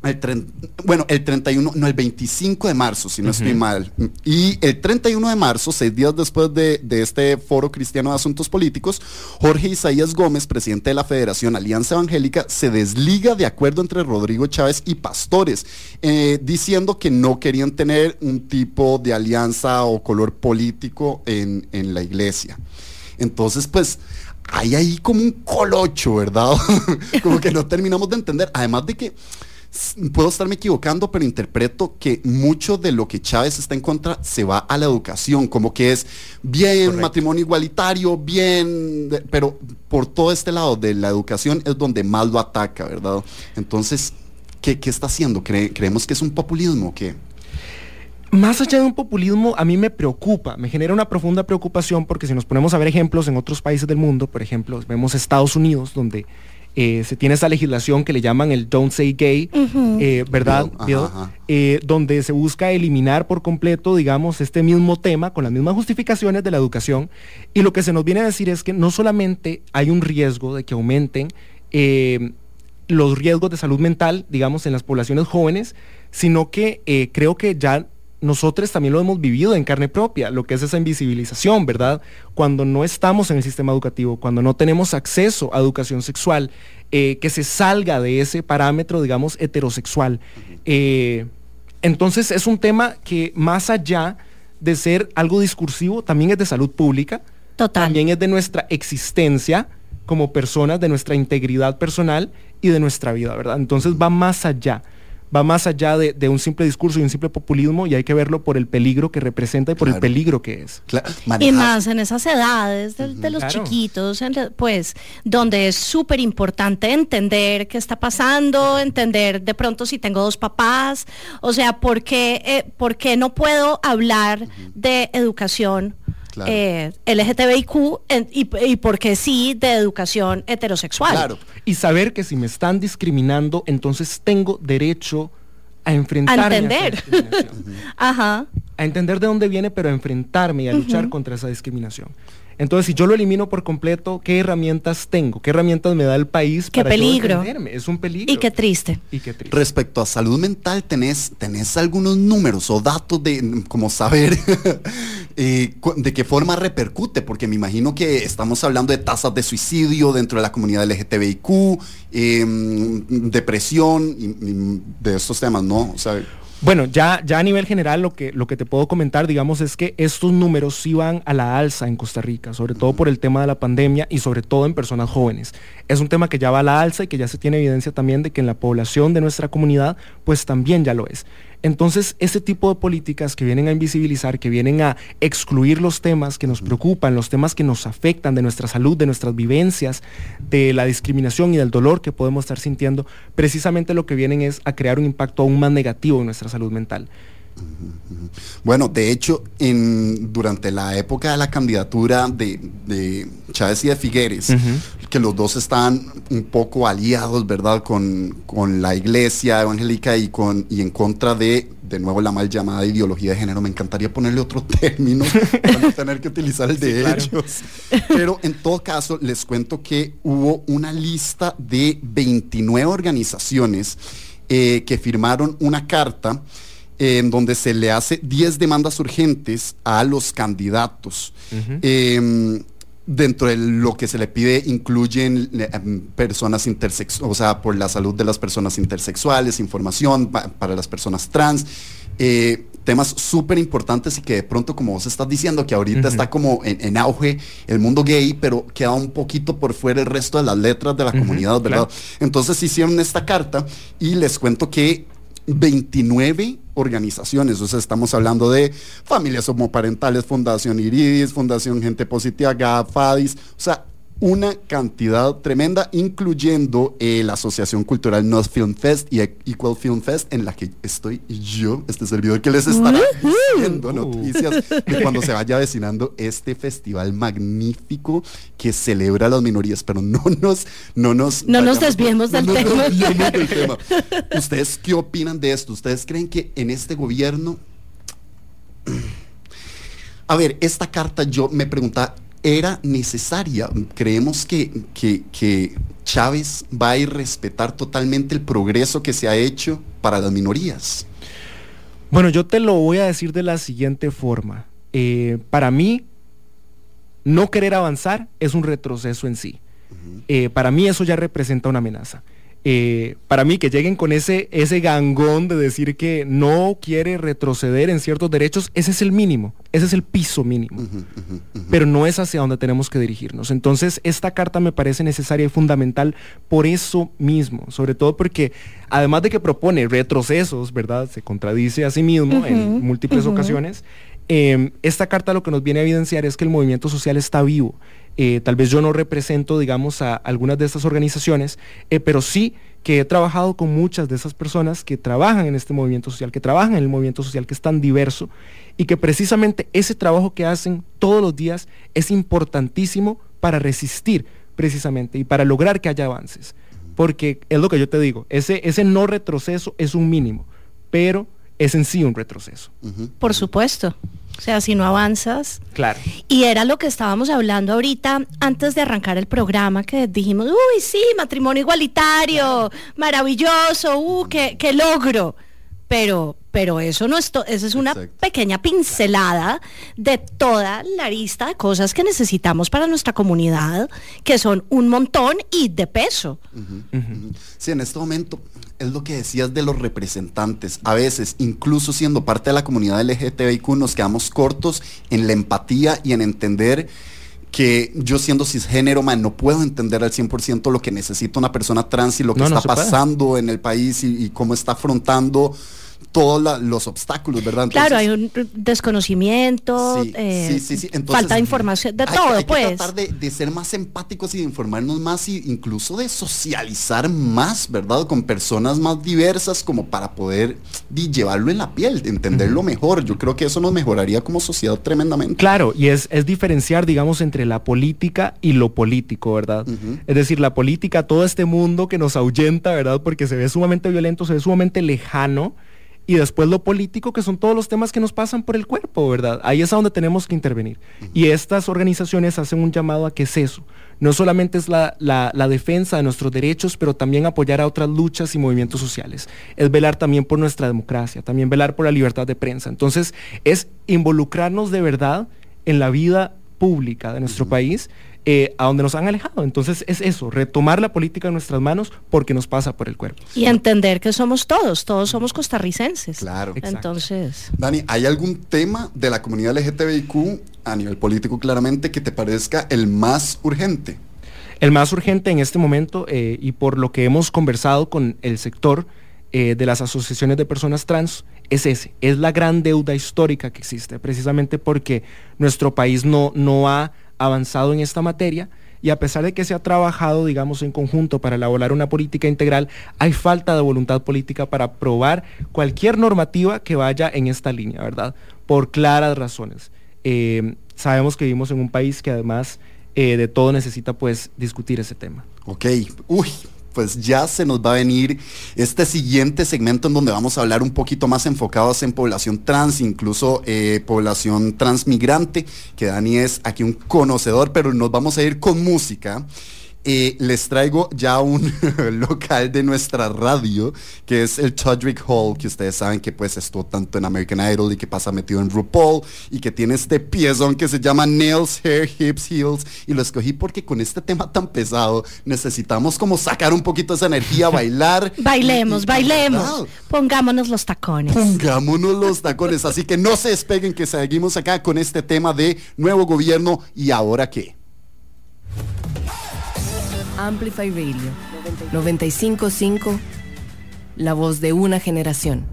el bueno, el 31, no, el 25 de marzo, si no estoy mal. Y el 31 de marzo, seis días después de, este Foro Cristiano de Asuntos Políticos, Jorge Isaías Gómez, presidente de la Federación Alianza Evangélica, se desliga de acuerdo entre Rodrigo Chávez y pastores, eh, diciendo que no querían tener un tipo de alianza o color político en, en la iglesia. Entonces, pues, hay ahí como un colocho, ¿verdad? como que no terminamos de entender. Además de que puedo estarme equivocando, pero interpreto que mucho de lo que Chávez está en contra se va a la educación, como que es bien matrimonio igualitario, bien, pero por todo este lado de la educación es donde más lo ataca, ¿verdad? Entonces, ¿qué, está haciendo? ¿Creemos que es un populismo o qué? Más allá de un populismo, a mí me preocupa, me genera una profunda preocupación porque si nos ponemos a ver ejemplos en otros países del mundo, por ejemplo, vemos Estados Unidos, donde eh, se tiene esa legislación que le llaman el Don't Say Gay, eh, ¿verdad? Eh, donde se busca eliminar por completo, digamos, este mismo tema con las mismas justificaciones de la educación. Y lo que se nos viene a decir es que no solamente hay un riesgo de que aumenten los riesgos de salud mental, digamos, en las poblaciones jóvenes, sino que creo que ya nosotros también lo hemos vivido en carne propia, lo que es esa invisibilización, ¿verdad? Cuando no estamos en el sistema educativo, cuando no tenemos acceso a educación sexual, eh, que se salga de ese parámetro, digamos, heterosexual. Eh, entonces es un tema que más allá de ser algo discursivo, también es de salud pública, Total. también es de nuestra existencia como personas, de nuestra integridad personal y de nuestra vida, ¿verdad? Entonces va más allá va más allá de, un simple discurso y un simple populismo y hay que verlo por el peligro que representa y por el peligro que es. y más en esas edades de, los chiquitos, pues donde es súper importante entender qué está pasando, entender de pronto si tengo dos papás, o sea, ¿por qué, eh, ¿por qué no puedo hablar de educación? Eh, LGTBIQ y, y porque sí de educación heterosexual. Claro. Y saber que si me están discriminando, entonces tengo derecho a enfrentarme a entender. A Ajá. A entender de dónde viene, pero a enfrentarme y a luchar contra esa discriminación. Entonces, si yo lo elimino por completo, ¿qué herramientas tengo? ¿Qué herramientas me da el país qué para peligro. Es un peligro. Y qué triste. Y qué triste. Respecto a salud mental, ¿tenés, tenés algunos números o datos de como saber eh, de qué forma repercute? Porque me imagino que estamos hablando de tasas de suicidio dentro de la comunidad LGTBIQ, em, depresión y, de estos temas, ¿no? O sea, bueno, ya, ya a nivel general lo que, lo que te puedo comentar, digamos, es que estos números sí van a la alza en Costa Rica, sobre todo por el tema de la pandemia y sobre todo en personas jóvenes. Es un tema que ya va a la alza y que ya se tiene evidencia también de que en la población de nuestra comunidad, pues también ya lo es. Entonces, ese tipo de políticas que vienen a invisibilizar, que vienen a excluir los temas que nos preocupan, los temas que nos afectan de nuestra salud, de nuestras vivencias, de la discriminación y del dolor que podemos estar sintiendo, precisamente lo que vienen es a crear un impacto aún más negativo en nuestra salud mental. Bueno, de hecho, en, durante la época de la candidatura de, Chávez y de Figueres, que los dos están un poco aliados, ¿verdad?, con, la iglesia evangélica y, con, y en contra de, de nuevo, la mal llamada ideología de género. Me encantaría ponerle otro término para no tener que utilizar el de ellos. Pero en todo caso, les cuento que hubo una lista de 29 organizaciones eh, que firmaron una carta en donde se le hace 10 demandas urgentes a los candidatos. Dentro de lo que se le pide incluyen em, personas intersexuales, o sea, por la salud de las personas intersexuales, información para las personas trans, eh, temas súper importantes y que de pronto, como vos estás diciendo, que ahorita está como en, auge el mundo gay, pero queda un poquito por fuera el resto de las letras de la comunidad, ¿verdad? Entonces hicieron esta carta y les cuento que 29 organizaciones, o sea, estamos hablando de familias homoparentales, Fundación Iridis, Fundación Gente Positiva, GAFADIS, o sea, una cantidad tremenda, incluyendo eh, la Asociación Cultural North Film Fest y Equal Film Fest, en la que estoy yo, este servidor que les estará diciendo noticias de cuando se vaya avecinando este festival magnífico que celebra a las minorías, pero no nos... No nos, no nos desviemos del, tema. del tema. ¿Ustedes qué opinan de esto? ¿Ustedes creen que en este gobierno... A ver, esta carta yo me preguntaba, era necesaria. Creemos que, que, Chávez va a ir respetar totalmente el progreso que se ha hecho para las minorías. Bueno, yo te lo voy a decir de la siguiente forma. Eh, para mí, no querer avanzar es un retroceso en sí. Eh, para mí eso ya representa una amenaza. Eh, para mí que lleguen con ese, ese gangón de decir que no quiere retroceder en ciertos derechos, ese es el mínimo, ese es el piso mínimo, pero no es hacia donde tenemos que dirigirnos. Entonces, esta carta me parece necesaria y fundamental por eso mismo, sobre todo porque además de que propone retrocesos, ¿verdad? Se contradice a sí mismo en múltiples ocasiones. Em, esta carta lo que nos viene a evidenciar es que el movimiento social está vivo eh, tal vez yo no represento, digamos, a algunas de estas organizaciones, eh, pero sí que he trabajado con muchas de esas personas que trabajan en este movimiento social, que trabajan en el movimiento social que es tan diverso y que precisamente ese trabajo que hacen todos los días es importantísimo para resistir precisamente y para lograr que haya avances. Porque es lo que yo te digo, ese no retroceso es un mínimo, pero es en sí un retroceso. Por supuesto. O sea, si no avanzas. Claro. Y era lo que estábamos hablando ahorita antes de arrancar el programa, que dijimos, uy, sí, matrimonio igualitario, maravilloso, uh, qué, qué logro. Pero, pero eso no es, eso es una pequeña pincelada de toda la lista de cosas que necesitamos para nuestra comunidad, que son un montón y de peso. Sí, en este momento es lo que decías de los representantes. A veces, incluso siendo parte de la comunidad LGTBIQ, nos quedamos cortos en la empatía y en entender que yo siendo cisgénero, man, no puedo entender al 100% lo que necesita una persona trans y lo que está pasando en el país y, y cómo está afrontando todos los obstáculos, ¿verdad? claro, hay un desconocimiento, eh, falta de información, de todo, hay pues. Que tratar de, ser más empáticos y de informarnos más e incluso de socializar más, ¿verdad? Con personas más diversas como para poder llevarlo en la piel, entenderlo mejor. Yo creo que eso nos mejoraría como sociedad tremendamente. Claro, y es, es diferenciar, digamos, entre la política y lo político, ¿verdad? Es decir, la política, todo este mundo que nos ahuyenta, ¿verdad? Porque se ve sumamente violento, se ve sumamente lejano y después lo político, que son todos los temas que nos pasan por el cuerpo, ¿verdad? Ahí es a donde tenemos que intervenir. Y estas organizaciones hacen un llamado a que es eso. No solamente es la, defensa de nuestros derechos, pero también apoyar a otras luchas y movimientos sociales. Es velar también por nuestra democracia, también velar por la libertad de prensa. Entonces, es involucrarnos de verdad en la vida pública de nuestro país eh, a donde nos han alejado. Entonces es eso, retomar la política en nuestras manos porque nos pasa por el cuerpo. Y entender que somos todos, todos somos costarricenses. Claro. Entonces. Dani, ¿hay algún tema de la comunidad LGTBIQ a nivel político claramente que te parezca el más urgente? El más urgente en este momento eh, y por lo que hemos conversado con el sector eh, de las asociaciones de personas trans es ese, es la gran deuda histórica que existe, precisamente porque nuestro país no, no ha avanzado en esta materia y a pesar de que se ha trabajado, digamos, en conjunto para elaborar una política integral, hay falta de voluntad política para aprobar cualquier normativa que vaya en esta línea, ¿verdad? Por claras razones. Eh, sabemos que vivimos en un país que además eh, de todo necesita pues discutir ese tema. Ok, uy, pues ya se nos va a venir este siguiente segmento en donde vamos a hablar un poquito más enfocados en población trans, incluso eh, población transmigrante, que Dani es aquí un conocedor, pero nos vamos a ir con música. Eh, les traigo ya un local de nuestra radio, que es el Todrick Hall, que ustedes saben que pues estuvo tanto en American Idol y que pasa metido en RuPaul y que tiene este piezón que se llama Nails, Hair, Hips, Heels. Y lo escogí porque con este tema tan pesado necesitamos como sacar un poquito esa energía, bailar. bailemos, bailemos. Pongámonos los tacones. Pongámonos los tacones. Así que no se despeguen que seguimos acá con este tema de nuevo gobierno y ahora qué. Amplify Radio 955, la voz de una generación.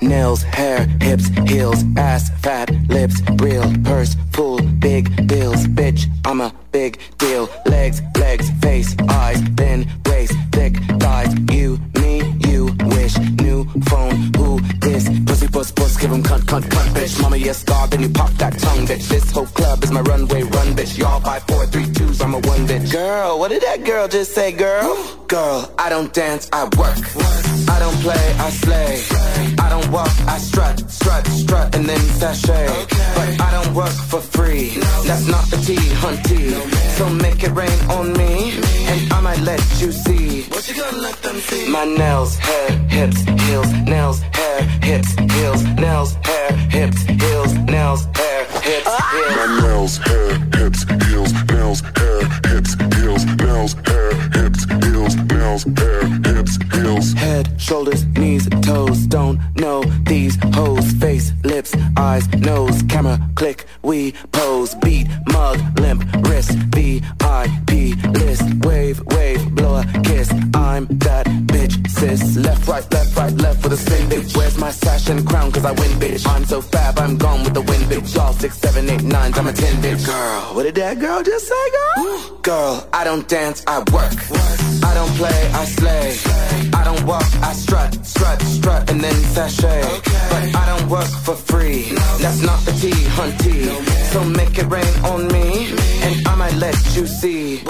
Nails, hair, hips, heels, ass, fat, lips, real, purse, full, big bills, bitch, I'm a big deal. Legs, legs, face, eyes, waist, thick thighs. You, me, you wish. New phone, who this? Pussy, puss, puss, give him cunt, cunt, cunt, bitch. Mama, yes, God, then you pop that tongue, bitch. This whole club is my runway, run, bitch. Y'all five, four, three, twos, I'm a one, bitch. Girl, what did that girl just say, girl? Girl, I don't dance, I work. I don't play, I slay. I don't walk, I strut, strut, strut, and then sashay. But I don't work for free. That's not the tea, hunty. So make it rain on me, and I might let you see. What you gonna let them see? My nails, hair, hips, heels, nails, hair, hips, heels, nails, hair, hips, heels, nails, hair, hips, ah! heels. My nails, hair, hips, heels, nails, hair, hips, heels, nails, hair, hips, heels, nails, hair, hips, heels. Head, shoulders, knees, toes, don't know these hoes. Face, lips, eyes, nose, camera, click, we pose. Beat, mug, limp, wrist, VIP list. Wave, wave, blow a kiss. I'm that bitch, sis. Left, right, left, right, left with a spin, bitch. Where's my sash and crown? Cause I win, bitch. I'm so fab, I'm gone with the wind, bitch. Y'all six, seven, eight, nines, I'm a ten, bitch. Girl, what did that girl just say, girl? Girl, I don't dance, I work. I don't play, I slay. I don't walk, I strut, strut, strut, and then sashay. But I don't work for free. That's not the tea, hunty. So make it rain on me, and I might let you see.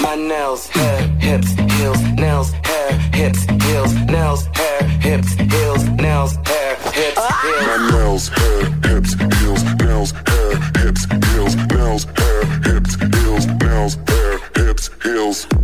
My nails, hair, hips, heels, nails, hair, hips, heels, nails, hair, hips, heels, nails, hair, hips, heels. My nails, hair, hips, heels, nails, hair, hips, heels, nails, hair, hips, heels.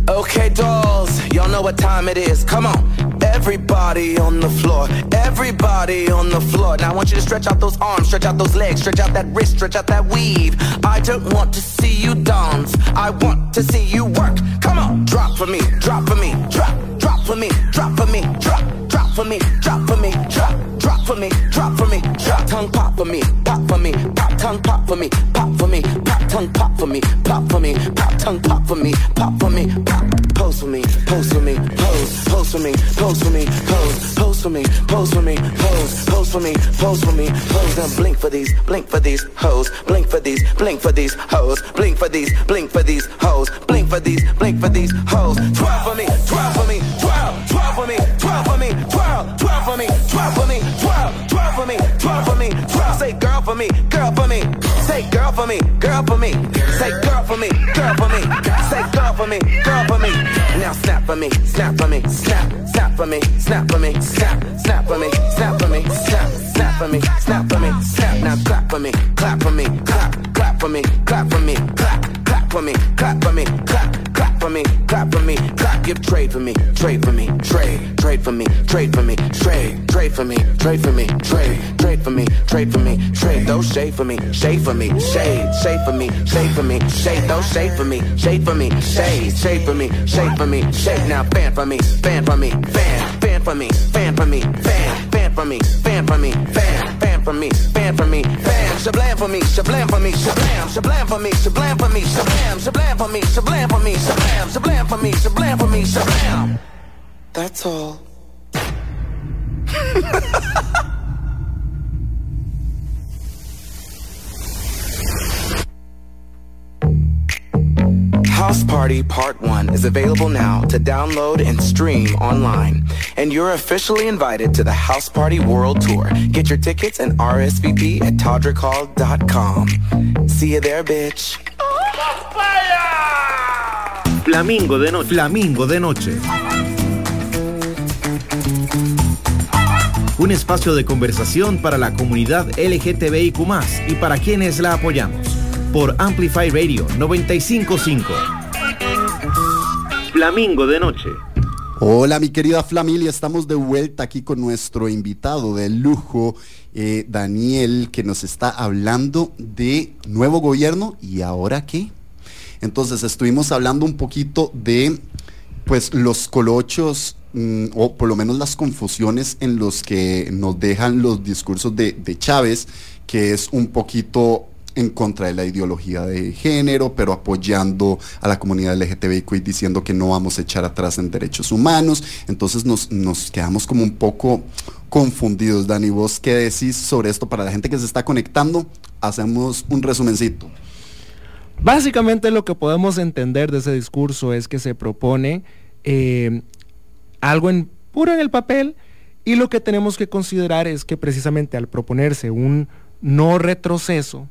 Okay, dolls, y'all know what time it is. Come on. Everybody on the floor. Everybody on the floor. Now I want you to stretch out those arms, stretch out those legs, stretch out that wrist, stretch out that weave. I don't want to see you dance. I want to see you work. Come on. Drop for me, drop for me, drop, drop for me, drop for me, drop, drop for me, drop for me, drop, drop for me, drop for me, drop. Tongue pop for me, pop for me, pop tongue pop for me, pop for me, pop tongue pop for me, pop for me, pop tongue pop for me, pop for me, pop. Pose for me, pose for me, pose, pose for me, pose for me, pose, pose for me, pose for me, pose, pose for me, pose for me, pose. Now blink for these, blink for these hoes, blink for these, blink for these hoes, blink for these, blink for these hoes, blink for these, blink for these hoes. Twirl for me, twirl for me, twirl, twirl for me, twirl for me, twirl, twirl for me, twirl for me, twirl, twirl for me, twirl for me, twirl. Say girl for me, girl for me, say girl for me, girl for me, say girl for me, girl for me, say girl for me, girl for me. Now snap for me, snap for me, snap, snap for me, snap for me, snap, snap for me, snap for me, snap, snap for me, snap for me, snap. Now clap for me, clap for me, clap, clap for me, clap for me, clap, clap for me, clap for me, clap, clap for me, clap for me, clap. Give trade for me, trade for me, trade, trade for me, trade for me, trade, trade for me, trade for me, trade, trade for me, trade for me, trade. Those shade for me, shade for me, shade, shade for me, shade for me, shade. Those shade for me, shade for me, shade, shade for me, shade for me, shade. Now fan for me, fan for me, fan, fan for me, fan for me, fan, fan for me, fan for me, fan, fan for me, fan for me, fan. Shablam for me, shablam for me, shablam, shablam for me, shablam for me, shablam, shablam for me, shablam for me, shablam, shablam for me, shablam for me, shablam. That's all. House Party Part 1 is available now to download and stream online. And you're officially invited to the House Party World Tour. Get your tickets and RSVP at todrickhall.com. See you there, bitch. Flamingo de noche. Flamingo de noche. Un espacio de conversación para la comunidad LGTBIQ y para quienes la apoyamos. Por Amplify Radio 955. Flamingo de noche. Hola mi querida familia, estamos de vuelta aquí con nuestro invitado de lujo, eh, Daniel, que nos está hablando de nuevo gobierno y ahora qué. Entonces estuvimos hablando un poquito de pues los colochos mm, o por lo menos las confusiones en los que nos dejan los discursos de, de Chávez, que es un poquito en contra de la ideología de género, pero apoyando a la comunidad LGTBIQ y diciendo que no vamos a echar atrás en derechos humanos. Entonces nos, nos quedamos como un poco confundidos. Dani, ¿vos qué decís sobre esto para la gente que se está conectando? Hacemos un resumencito. Básicamente lo que podemos entender de ese discurso es que se propone eh, algo puro en el papel y lo que tenemos que considerar es que precisamente al proponerse un no retroceso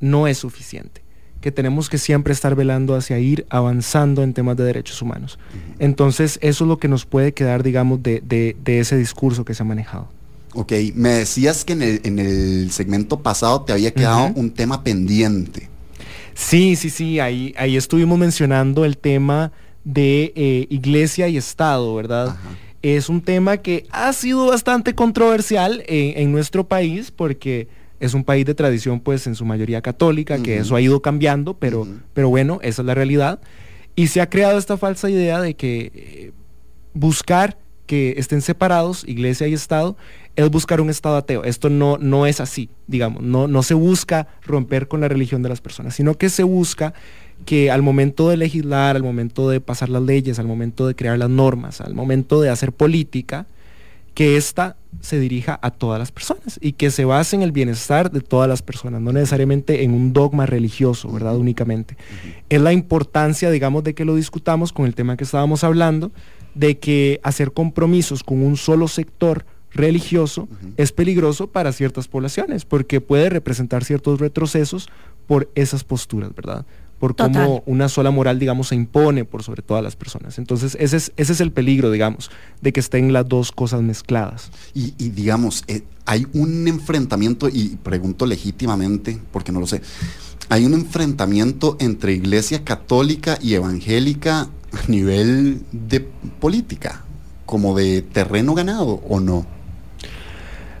no es suficiente, que tenemos que siempre estar velando hacia ir avanzando en temas de derechos humanos. Entonces eso es lo que nos puede quedar, digamos, de, de- de ese discurso que se ha manejado. Ok, me decías que en el, en el segmento pasado te había quedado un tema pendiente. Sí, sí, sí, ahí, ahí estuvimos mencionando el tema de eh, iglesia y Estado, ¿verdad? Ajá. Es un tema que ha sido bastante controversial en, en nuestro país porque es un país de tradición pues en su mayoría católica, que eso ha ido cambiando, pero, pero bueno, esa es la realidad. Y se ha creado esta falsa idea de que eh, buscar que estén separados, iglesia y Estado, es buscar un Estado ateo. Esto no, no es así, digamos, no, no se busca romper con la religión de las personas, sino que se busca que al momento de legislar, al momento de pasar las leyes, al momento de crear las normas, al momento de hacer política, que ésta se dirija a todas las personas y que se base en el bienestar de todas las personas, no necesariamente en un dogma religioso, ¿verdad? Únicamente. Es la importancia, digamos, de que lo discutamos con el tema que estábamos hablando, de que hacer compromisos con un solo sector religioso es peligroso para ciertas poblaciones, porque puede representar ciertos retrocesos por esas posturas, ¿verdad? Por Total. cómo una sola moral, digamos, se impone por sobre todas las personas. Entonces, ese es, ese es el peligro, digamos, de que estén las dos cosas mezcladas. Y, y digamos, eh, hay un enfrentamiento, y pregunto legítimamente, porque no lo sé, hay un enfrentamiento entre iglesia católica y evangélica a nivel de política, como de terreno ganado o no?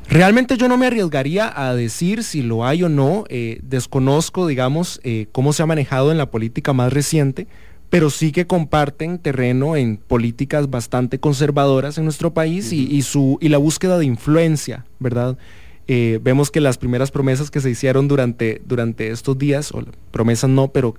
Realmente yo no me arriesgaría a decir si lo hay o no. eh, desconozco, digamos, eh, cómo se ha manejado en la política más reciente, pero sí que comparten terreno en políticas bastante conservadoras en nuestro país y, y su, y la búsqueda de influencia, ¿verdad? Eh, vemos que las primeras promesas que se hicieron durante, durante estos días, o promesas no, pero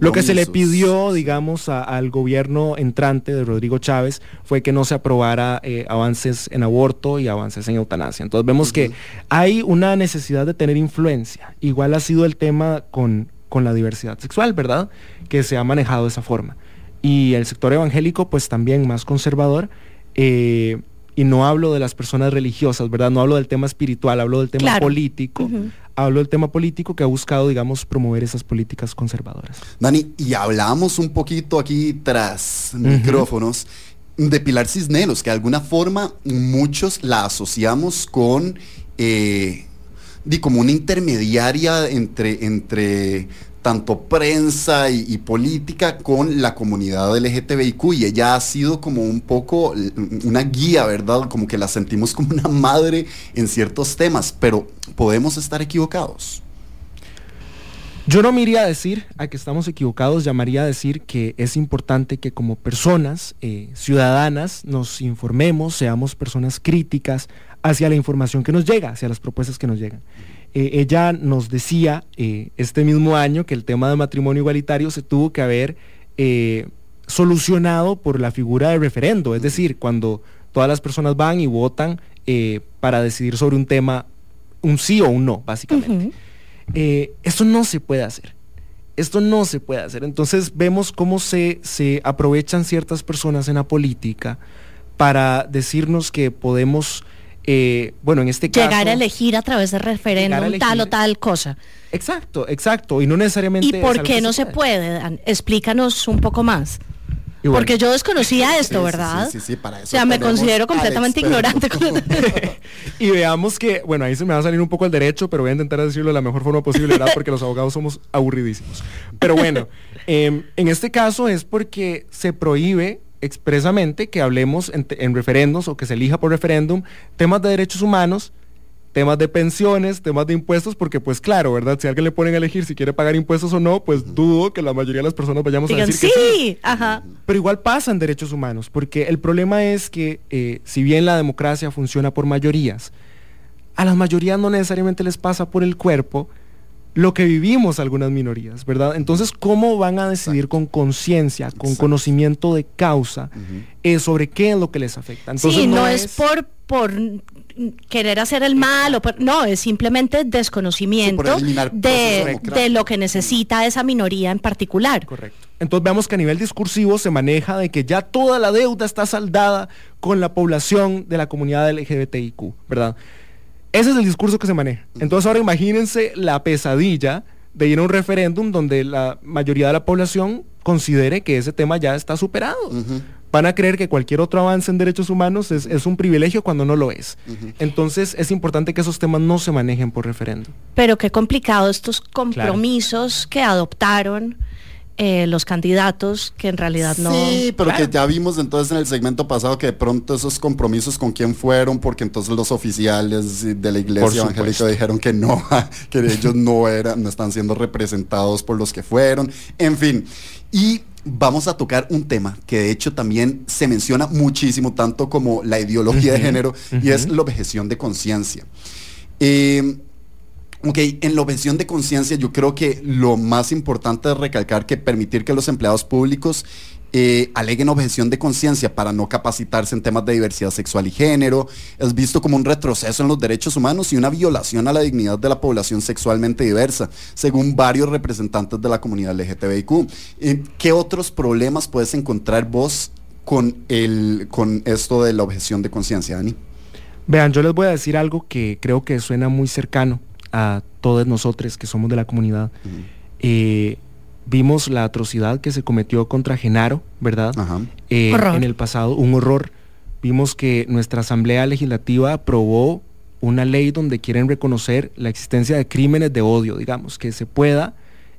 lo que se le pidió, digamos, a- al gobierno entrante de Rodrigo Chávez fue que no se aprobara eh, avances en aborto y avances en eutanasia. Entonces vemos que hay una necesidad de tener influencia. Igual ha sido el tema con, con la diversidad sexual, ¿verdad? Que se ha manejado de esa forma. Y el sector evangélico, pues también más conservador. eh, y no hablo de las personas religiosas, ¿verdad? No hablo del tema espiritual, hablo del tema Claro. político. Hablo del tema político que ha buscado, digamos, promover esas políticas conservadoras. Dani, y hablábamos un poquito aquí tras micrófonos de Pilar Cisneros, que de alguna forma muchos la asociamos con, eh, di, como una intermediaria entre, entre tanto prensa y, política con la comunidad LGTBIQ y ella ha sido como un poco l- una guía, ¿verdad? Como que la sentimos como una madre en ciertos temas, pero podemos estar equivocados. Yo no me iría a decir a que estamos equivocados, llamaría a decir que es importante que como personas eh, ciudadanas nos informemos, seamos personas críticas hacia la información que nos llega, hacia las propuestas que nos llegan. Eh, ella nos decía eh, este mismo año que el tema de matrimonio igualitario se tuvo que haber eh, solucionado por la figura de referendo, es decir, cuando todas las personas van y votan para decidir sobre un tema, un sí o un no, básicamente. Esto no se puede hacer. Esto no se puede hacer. Entonces vemos cómo se, se aprovechan ciertas personas en la política para decirnos que podemos, eh, bueno, en este caso... Llegar a elegir a través de referéndum tal o tal cosa. Exacto, exacto. Y no necesariamente... ¿Y por qué no se puede? Dan? Explícanos un poco más. Bueno, Porque yo desconocía esto, Sí, ¿verdad? Sí, sí, sí, para eso O sea, me considero completamente ignorante. y veamos que, bueno, ahí se me va a salir un poco el derecho, pero voy a intentar decirlo de la mejor forma posible, ¿verdad? Porque los abogados somos aburridísimos. Pero bueno, em, en este caso es porque se prohíbe expresamente que hablemos en, te- en referendos o que se elija por referéndum temas de derechos humanos, temas de pensiones, temas de impuestos, porque pues claro, ¿verdad? Si a alguien le ponen a elegir si quiere pagar impuestos o no, pues dudo que la mayoría de las personas vayamos a Digan, decir sí, que sí. ajá. Pero igual pasan derechos humanos, porque el problema es que eh, si bien la democracia funciona por mayorías, a las mayorías no necesariamente les pasa por el cuerpo lo que vivimos algunas minorías, ¿verdad? Entonces, ¿cómo van a decidir con conciencia, con Exacto. conocimiento de causa eh, sobre qué es lo que les afecta? Entonces, sí, no, es por, por querer hacer el mal, o por- no, es simplemente desconocimiento Sí, de, de lo que necesita esa minoría en particular. Correcto. Entonces vemos que a nivel discursivo se maneja de que ya toda la deuda está saldada con la población de la comunidad LGBTIQ, ¿verdad? Ese es el discurso que se maneja. Entonces ahora imagínense la pesadilla de ir a un referéndum donde la mayoría de la población considere que ese tema ya está superado. Van a creer que cualquier otro avance en derechos humanos es, es un privilegio cuando no lo es. Entonces es importante que esos temas no se manejen por referéndum. Pero qué complicado estos compromisos que adoptaron eh, los candidatos que en realidad no... Sí, pero Claro. que ya vimos entonces en el segmento pasado que de pronto esos compromisos con quién fueron, porque entonces los oficiales de la iglesia evangélica dijeron que no, que ellos no eran, no están siendo representados por los que fueron, en fin. Y vamos a tocar un tema que de hecho también se menciona muchísimo, tanto como la ideología de género, y es la objeción de conciencia. Eh, Ok, en la objeción de conciencia yo creo que lo más importante es recalcar que permitir que los empleados públicos eh, aleguen objeción de conciencia para no capacitarse en temas de diversidad sexual y género es visto como un retroceso en los derechos humanos y una violación a la dignidad de la población sexualmente diversa, según varios representantes de la comunidad LGTBIQ. Eh, ¿Qué otros problemas puedes encontrar vos con, el, con esto de la objeción de conciencia, Dani? Vean, yo les voy a decir algo que creo que suena muy cercano a todos nosotros que somos de la comunidad. Eh, vimos la atrocidad que se cometió contra Genaro, ¿verdad? Ajá. Eh, Horror. en el pasado, un horror. Vimos que nuestra Asamblea Legislativa aprobó una ley donde quieren reconocer la existencia de crímenes de odio, digamos, que se pueda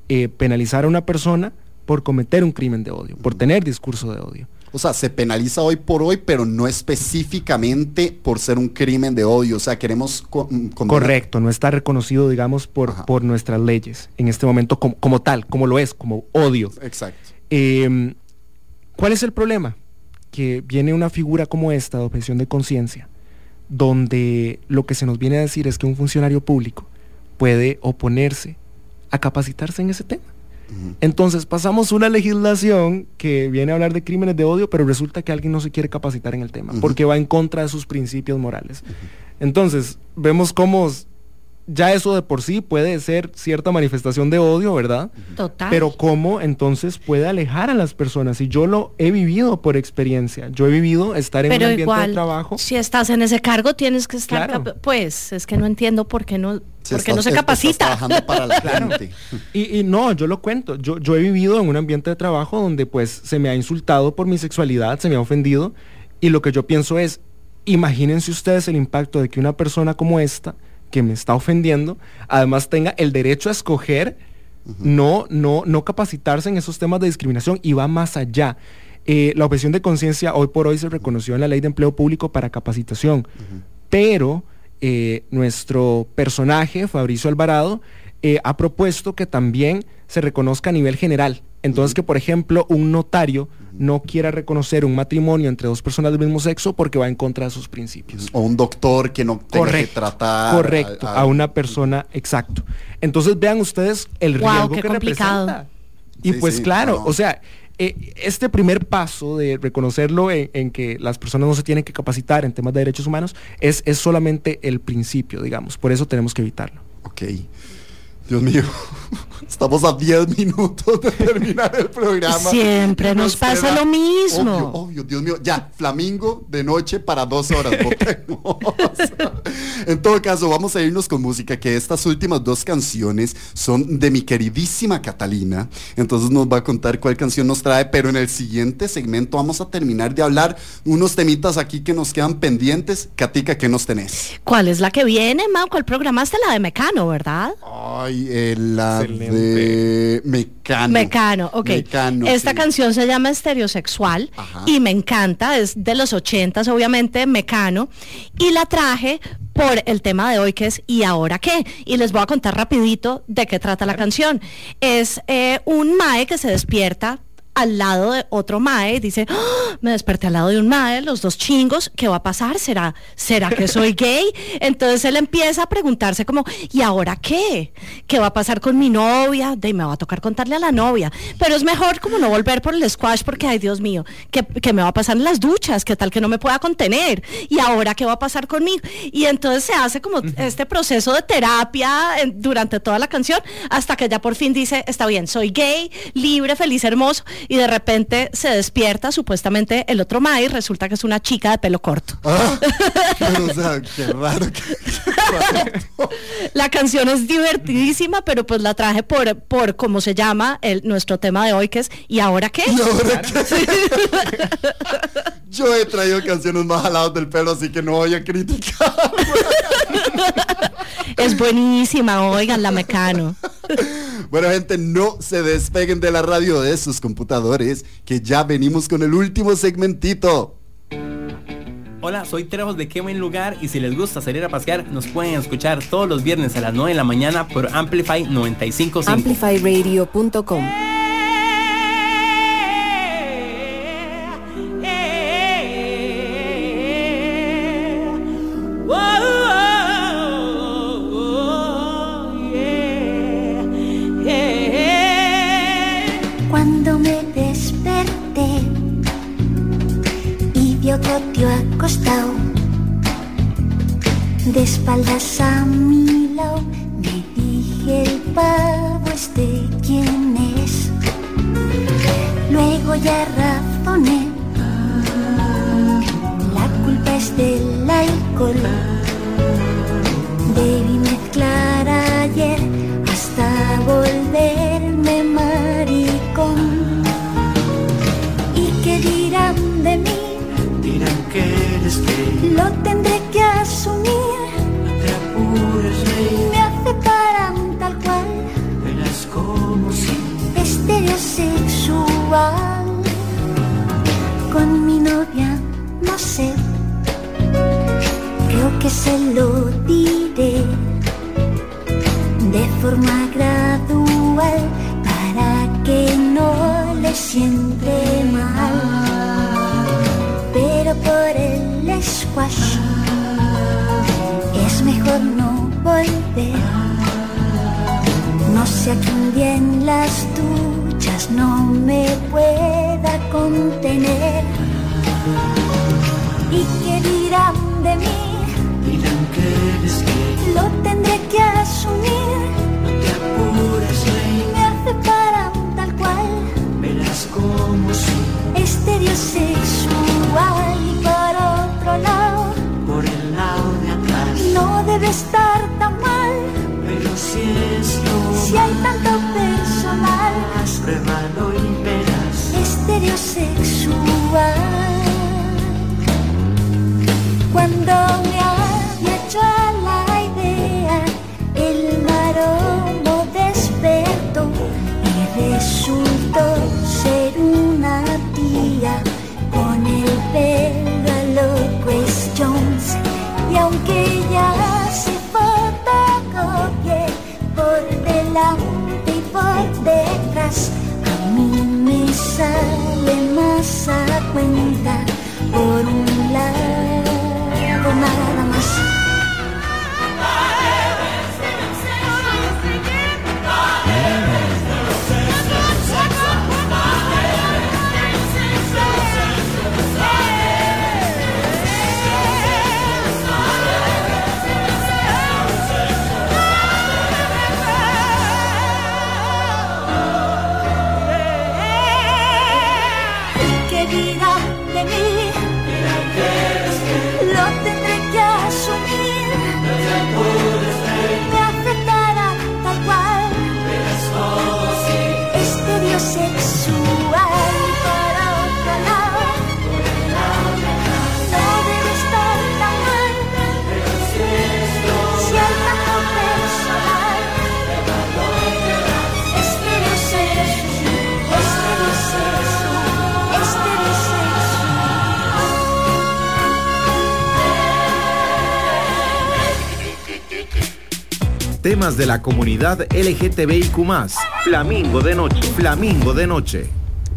eh, penalizar a una persona por cometer un crimen de odio, por tener discurso de odio. O sea, se penaliza hoy por hoy, pero no específicamente por ser un crimen de odio. O sea, queremos... mm, Correcto, no está reconocido, digamos, por, Ajá. por nuestras leyes en este momento como, como tal, como lo es, como odio. Exacto. Eh, ¿Cuál es el problema? Que viene una figura como esta de objeción de conciencia, donde lo que se nos viene a decir es que un funcionario público puede oponerse a capacitarse en ese tema. Entonces pasamos una legislación que viene a hablar de crímenes de odio, pero resulta que alguien no se quiere capacitar en el tema, porque va en contra de sus principios morales. Entonces, vemos cómo ya eso de por sí puede ser cierta manifestación de odio, ¿verdad? Total. Pero cómo entonces puede alejar a las personas. Y yo lo he vivido por experiencia. Yo he vivido estar en Pero un ambiente igual, de trabajo. si estás en ese cargo, tienes que estar... Claro. Pues, es que no entiendo por qué no, Si por qué no se estás capacita. trabajando para la y no, yo lo cuento. Yo, yo he vivido en un ambiente de trabajo donde pues se me ha insultado por mi sexualidad, se me ha ofendido. Y lo que yo pienso es, imagínense ustedes el impacto de que una persona como esta, que me está ofendiendo, además tenga el derecho a escoger no, no, no capacitarse en esos temas de discriminación y va más allá. Eh, la objeción de conciencia hoy por hoy se reconoció en la ley de empleo público para capacitación, pero eh, nuestro personaje, Fabricio Alvarado, eh, ha propuesto que también se reconozca a nivel general. Entonces que, por ejemplo, un notario no quiera reconocer un matrimonio entre dos personas del mismo sexo porque va en contra de sus principios. O un doctor que no tenga que tratar... correcto, a, una persona, exacto. Entonces vean ustedes el Guau, riesgo qué que complicado. representa. Y Sí, pues sí, claro, no. o sea, eh, este primer paso de reconocerlo en, en que las personas no se tienen que capacitar en temas de derechos humanos es, es solamente el principio, digamos. Por eso tenemos que evitarlo. Ok. Dios mío. Estamos a 10 minutos de terminar el programa. Siempre nos pasa queda- lo mismo. Obvio, obvio, Dios mío. Ya, Flamingo de noche para dos horas. en todo caso, vamos a irnos con música, que estas últimas dos canciones son de mi queridísima Catalina. Entonces nos va a contar cuál canción nos trae, pero en el siguiente segmento vamos a terminar de hablar unos temitas aquí que nos quedan pendientes. Katica, ¿qué nos tenés? ¿Cuál es la que viene, Mau? ¿Cuál programaste? La de Mecano, ¿verdad? Ay, eh, la Excelente. de Mecano. Mecano, ok. Mecano, Esta sí. canción se llama Estereosexual Ajá. y me encanta, es de los ochentas, obviamente, Mecano. Y la traje por el tema de hoy que es ¿Y ahora qué? Y les voy a contar rapidito de qué trata la canción. Es eh, un mae que se despierta al lado de otro mae dice, "Ah, me desperté al lado de un mae, los dos chingos, ¿qué va a pasar? ¿Será, ¿Será que soy gay? Entonces él empieza a preguntarse como, ¿y ahora qué? ¿Qué va a pasar con mi novia? De me va a tocar contarle a la novia. Pero es mejor como no volver por el squash porque, ay Dios mío, ¿qué, qué me va a pasar en las duchas? ¿Qué tal que no me pueda contener? ¿Y ahora qué va a pasar conmigo? Y entonces se hace como este proceso de terapia en- durante toda la canción hasta que ya por fin dice, está bien, soy gay, libre, feliz, hermoso. Y de repente se despierta supuestamente el otro Mae y resulta que es una chica de pelo corto. Ah, o sea, qué raro. La canción es divertidísima, pero pues la traje por, por como se llama el, nuestro tema de hoy, que es ¿y ahora qué? ¿Y ahora qué? Yo he traído canciones más jaladas del pelo, así que no voy a criticar. Es buenísima, oigan, la mecano. Bueno, gente, no se despeguen de la radio de sus computadores, que ya venimos con el último segmentito. Hola, soy Trejos de Qué Buen Lugar y si les gusta salir a pasear, nos pueden escuchar todos los viernes a las 9 de la mañana por Amplify 955. Amplifyradio.com. acostado de espaldas a mi lado, me dije el pavo este quién es. Luego ya razoné, la culpa es del alcohol. Debí mezclar ayer hasta volverme De la comunidad LGTBIQ+. Flamingo de noche. Flamingo de noche.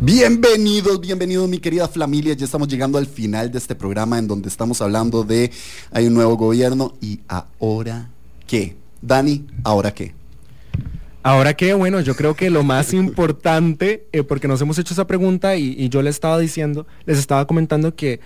Bienvenidos, bienvenidos mi querida familia. Ya estamos llegando al final de este programa en donde estamos hablando de hay un nuevo gobierno y ahora qué. Dani, ¿ahora qué? Ahora que, bueno, yo creo que lo más importante, eh, porque nos hemos hecho esa pregunta y, y yo les estaba diciendo, les estaba comentando que,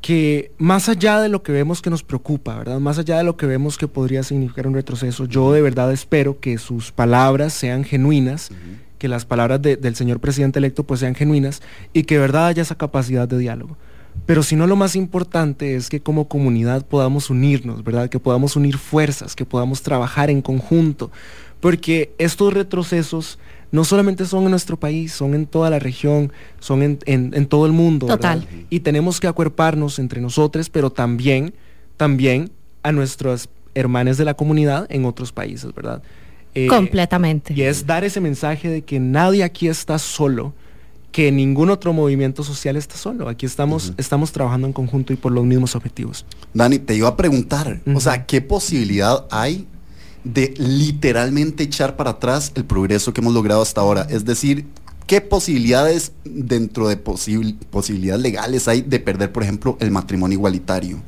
que más allá de lo que vemos que nos preocupa, ¿verdad? Más allá de lo que vemos que podría significar un retroceso, yo de verdad espero que sus palabras sean genuinas, que las palabras de- del señor presidente electo pues sean genuinas y que de verdad haya esa capacidad de diálogo. Pero si no, lo más importante es que como comunidad podamos unirnos, ¿verdad? Que podamos unir fuerzas, que podamos trabajar en conjunto. Porque estos retrocesos no solamente son en nuestro país, son en toda la región, son en, en- en todo el mundo. ¿verdad? Total. Y tenemos que acuerparnos entre nosotros, pero también, también a nuestros hermanos de la comunidad en otros países, ¿verdad? Eh, Completamente. y es dar ese mensaje de que nadie aquí está solo, que ningún otro movimiento social está solo. Aquí estamos, estamos trabajando en conjunto y por los mismos objetivos. Dani, te iba a preguntar, o sea, ¿qué posibilidad hay de literalmente echar para atrás el progreso que hemos logrado hasta ahora? Es decir, ¿qué posibilidades dentro de posibil- posibilidades legales hay de perder, por ejemplo, el matrimonio igualitario?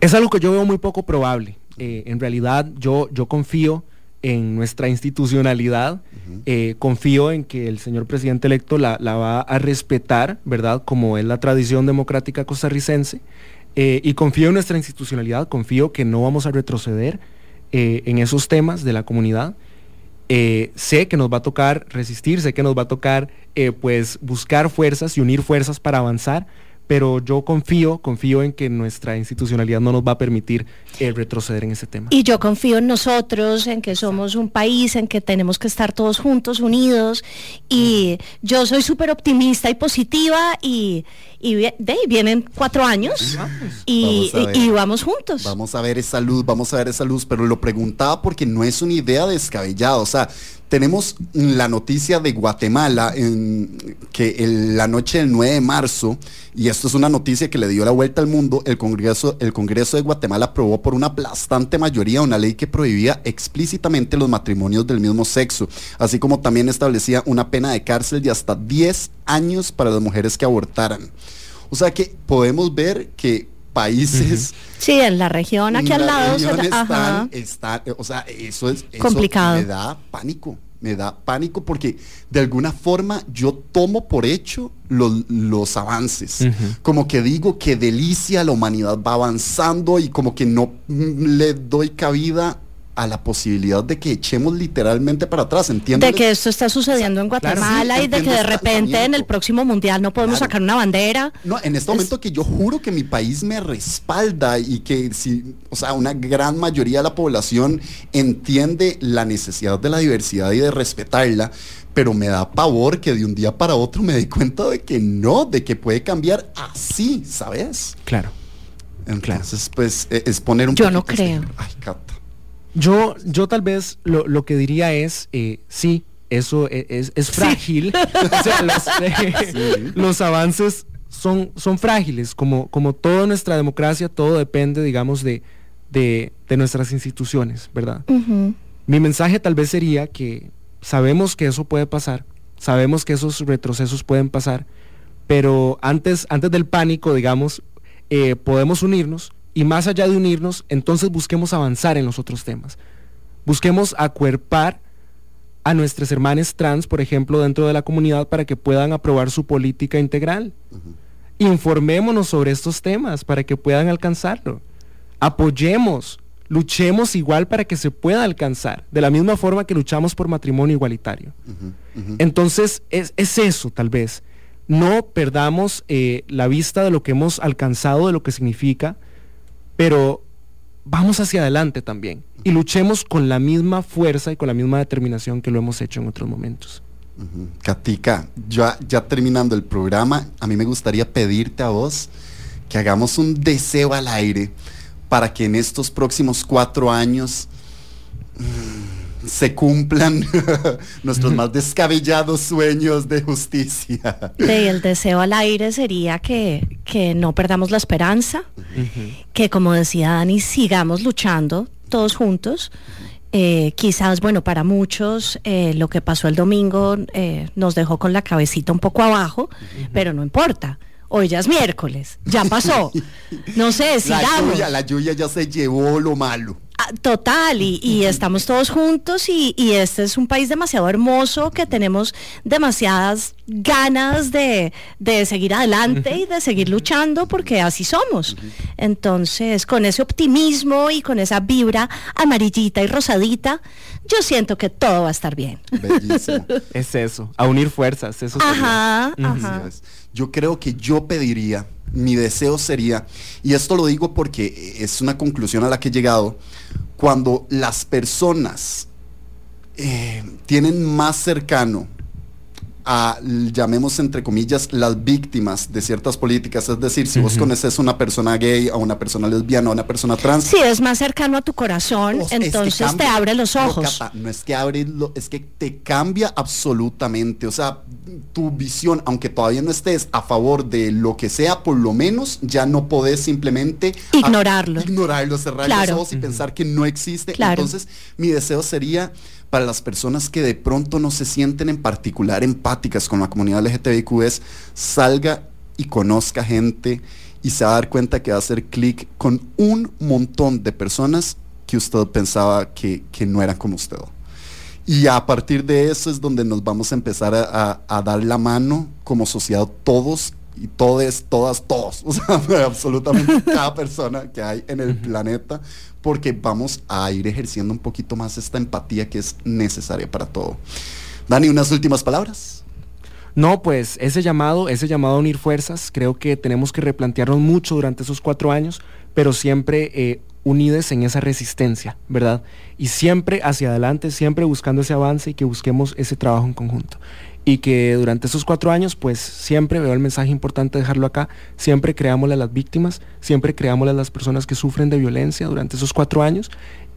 Es algo que yo veo muy poco probable. Eh, en realidad, yo, yo confío en nuestra institucionalidad, eh, confío en que el señor presidente electo la, la va a respetar, ¿verdad? Como es la tradición democrática costarricense. eh, y confío en nuestra institucionalidad, confío que no vamos a retroceder eh, en esos temas de la comunidad. Eh, sé que nos va a tocar resistir, sé que nos va a tocar eh, pues buscar fuerzas y unir fuerzas para avanzar, pero yo confío, confío en que nuestra institucionalidad no nos va a permitir eh, retroceder en ese tema. Y yo confío en nosotros, en que somos un país, en que tenemos que estar todos juntos, unidos. Y yo soy súper optimista y positiva y, y vi- de ahí vienen cuatro años y, Vamos y- y vamos juntos. Vamos a ver esa luz, vamos a ver esa luz, pero lo preguntaba porque no es una idea descabellada, o sea, tenemos la noticia de Guatemala en, que el- la noche del 9 de marzo, y esto es una noticia que le dio la vuelta al mundo, el Congreso, el Congreso de Guatemala aprobó por una aplastante mayoría una ley que prohibía explícitamente los matrimonios del mismo sexo, así como también establecía una pena de cárcel de hasta 10 años para las mujeres que abortaran. O sea que podemos ver que países... Sí, en la región, aquí al la lado. se región la- ajá. están- están- o sea, eso es eso Complicado. Me da pánico, me da pánico porque de alguna forma yo tomo por hecho los, los avances. Como que digo que delicia, la humanidad va avanzando y como que no le doy cabida a la posibilidad de que echemos literalmente para atrás, ¿entiendes? De que esto está sucediendo en Guatemala Sí, y de que de repente en el próximo mundial no podemos Claro. sacar una bandera. No, en este momento que yo juro que mi país me respalda y que si, o sea, una gran mayoría de la población entiende la necesidad de la diversidad y de respetarla, pero me da pavor que de un día para otro me dé cuenta de que no, de que puede cambiar así, ¿sabes? Claro. Entonces, pues, e- es poner un Yo no este- creo. Ay, Cata. Yo, yo tal vez lo, lo que diría es, eh, sí, eso e- es, es frágil. O sea, los, los avances son, son frágiles, como, como toda nuestra democracia, todo depende, digamos, de, de, de nuestras instituciones, ¿verdad? Mi mensaje tal vez sería que sabemos que eso puede pasar, sabemos que esos retrocesos pueden pasar, pero antes, antes del pánico, digamos, eh, podemos unirnos y más allá de unirnos, entonces busquemos avanzar en los otros temas. Busquemos acuerpar a nuestras hermanas trans, por ejemplo, dentro de la comunidad para que puedan aprobar su política integral. Informémonos sobre estos temas para que puedan alcanzarlo. Apoyemos, luchemos igual para que se pueda alcanzar, de la misma forma que luchamos por matrimonio igualitario. Entonces, es, es eso tal vez. No perdamos eh, la vista de lo que hemos alcanzado, de lo que significa, pero vamos hacia adelante también. Y luchemos con la misma fuerza y con la misma determinación que lo hemos hecho en otros momentos. Ujú. Katica, ya, ya terminando el programa, a mí me gustaría pedirte a vos que hagamos un deseo al aire para que en estos próximos cuatro años mm, se cumplan nuestros más descabellados sueños de justicia. Sí, el deseo al aire sería que, que no perdamos la esperanza, que como decía Dani, sigamos luchando todos juntos. Eh, quizás, bueno, para muchos eh, lo que pasó el domingo eh, nos dejó con la cabecita un poco abajo, pero no importa. Hoy ya es miércoles, ya pasó. No sé, La sigamos. lluvia, la lluvia ya se llevó lo malo. Ah, Total, y, y estamos todos juntos y, y este es un país demasiado hermoso que tenemos demasiadas ganas de, de seguir adelante y de seguir luchando porque así somos. Entonces, con ese optimismo y con esa vibra amarillita y rosadita, yo siento que todo va a estar bien. Bellísimo. Es eso, a unir fuerzas. Eso. Ajá, ajá. Yo creo que yo pediría, mi deseo sería, y esto lo digo porque es una conclusión a la que he llegado, cuando las personas eh, tienen más cercano a, llamemos entre comillas, las víctimas de ciertas políticas, es decir, si vos conoces a una persona gay, a una persona lesbiana, a una persona trans, Si es más cercano a tu corazón, Vos, es que entonces te abre los ojos. No es que abre, lo- es que te cambia absolutamente. O sea, tu visión, aunque todavía no estés a favor de lo que sea, por lo menos ya no podés simplemente a- Ignorarlo. ignorarlo, cerrar Claro. los ojos y pensar que no existe. Claro. Entonces, mi deseo sería para las personas que de pronto no se sienten en particular empáticas con la comunidad LGTBIQ es salga y conozca gente y se va a dar cuenta que va a hacer clic con un montón de personas que usted pensaba que, que no eran como usted. Y a partir de eso es donde nos vamos a empezar a, a- a dar la mano como sociedad todos y todes, todas, todos, o sea, absolutamente cada persona que hay en el planeta, porque vamos a ir ejerciendo un poquito más esta empatía que es necesaria para todo. Dani, unas últimas palabras. No, pues ese llamado, ese llamado a unir fuerzas, creo que tenemos que replantearnos mucho durante esos cuatro años, pero siempre eh, unides en esa resistencia, ¿verdad? Y siempre hacia adelante, siempre buscando ese avance y que busquemos ese trabajo en conjunto. Y que durante esos cuatro años, pues siempre veo el mensaje importante dejarlo acá, siempre creámosle a las víctimas, siempre creámosle a las personas que sufren de violencia durante esos cuatro años.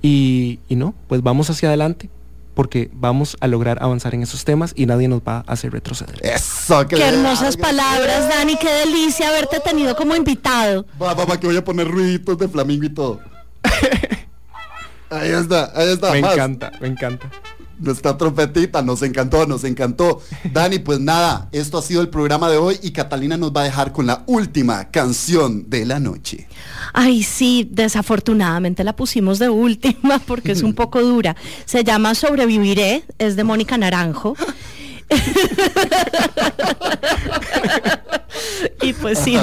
Y, y no, pues vamos hacia adelante, porque vamos a lograr avanzar en esos temas y nadie nos va a hacer retroceder. Eso, Qué hermosas palabras, Dani, qué delicia haberte tenido como invitado. Va, va, va, que voy a poner ruiditos de flamingo y todo. ahí está, ahí está. Me más. encanta, me encanta. Nuestra trompetita, nos encantó, nos encantó. Dani, pues nada, esto ha sido el programa de hoy y Catalina nos va a dejar con la última canción de la noche. Ay, sí, desafortunadamente la pusimos de última porque es un poco dura. Se llama Sobreviviré, es de Mónica Naranjo. y pues sí,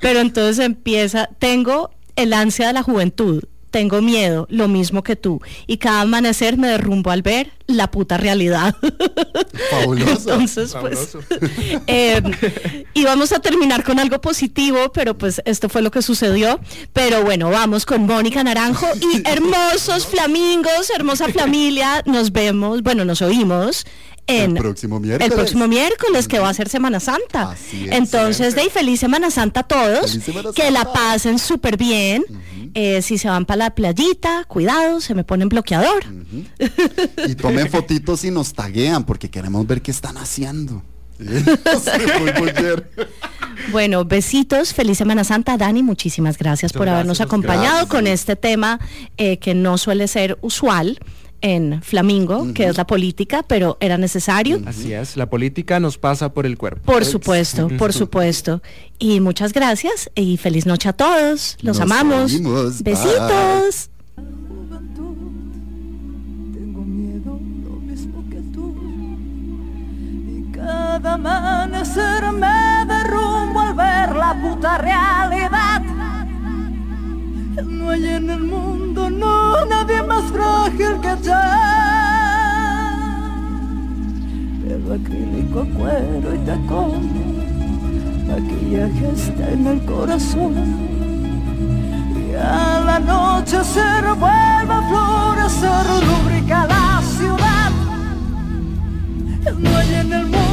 pero entonces empieza, tengo el ansia de la juventud, tengo miedo, lo mismo que tú, y cada amanecer me derrumbo al ver la puta realidad. Fabuloso. Entonces, pues, eh, y vamos a terminar con algo positivo, pero pues esto fue lo que sucedió. Pero bueno, vamos con Mónica Naranjo y hermosos flamingos, hermosa familia. Nos vemos, bueno, nos oímos. En el próximo miércoles. el próximo miércoles, que va a ser Semana Santa. Así es. Entonces, de ahí, feliz Semana Santa a todos. Que la pasen súper bien. Eh, si se van para la playita, cuidado, se me ponen bloqueador. Y tomen fotitos y nos taguean porque queremos ver qué están haciendo. Bueno, besitos, feliz Semana Santa, Dani, muchísimas gracias por habernos gracias, acompañado gracias. con este tema eh, que no suele ser usual en Flamingo, que es la política, pero era necesario. Así es, la política nos pasa por el cuerpo. Por supuesto, por supuesto. Y muchas gracias y feliz noche a todos. Los Nos amamos. bye. Besitos. Tengo miedo lo mismo que tú. Y cada amanecer me derrumbo al ver la puta realidad. No hay en el mundo, no, nadie más frágil que yo. Pelo acrílico, cuero y tacón. Maquillaje está en el corazón. Y a la noche se vuelve a florecer, rubrica la ciudad. No hay en el mundo,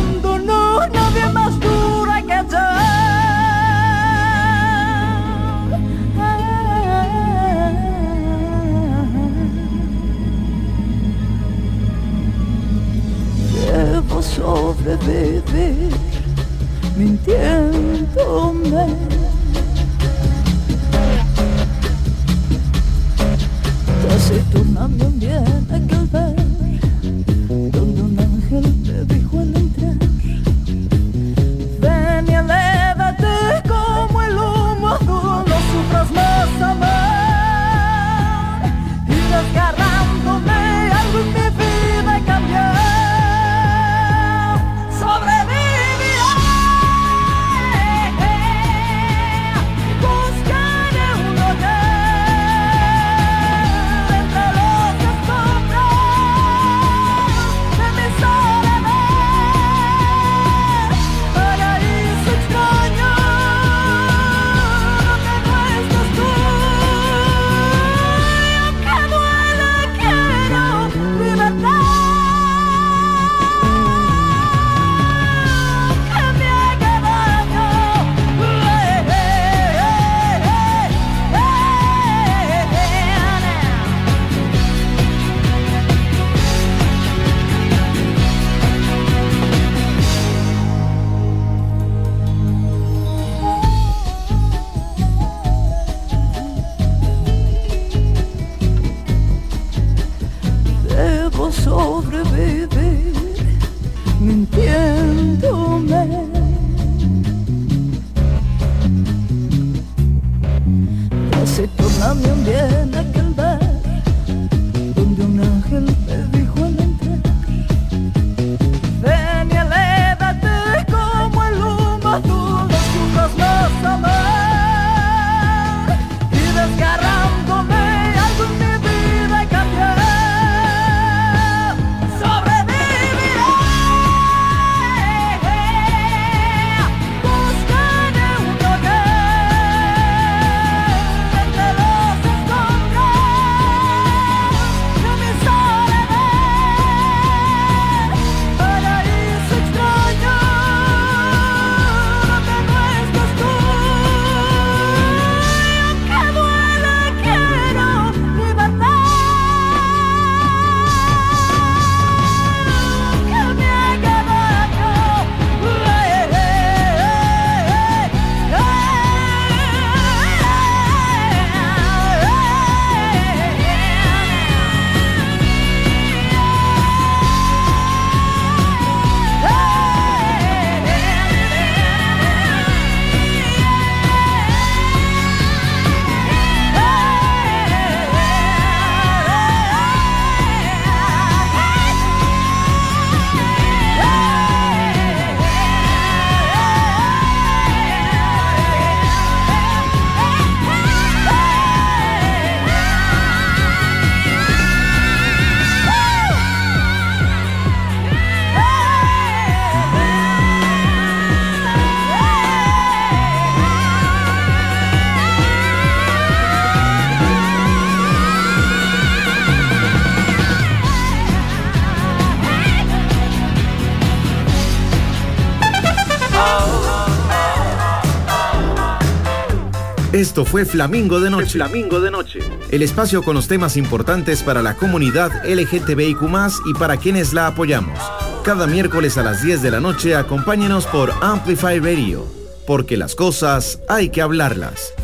Esto fue Flamingo de Noche. Flamingo de Noche. El espacio con los temas importantes para la comunidad LGTBIQ y para quienes la apoyamos. Cada miércoles a las 10 de la noche acompáñenos por Amplify Radio, porque las cosas hay que hablarlas.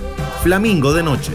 Flamingo de Noche.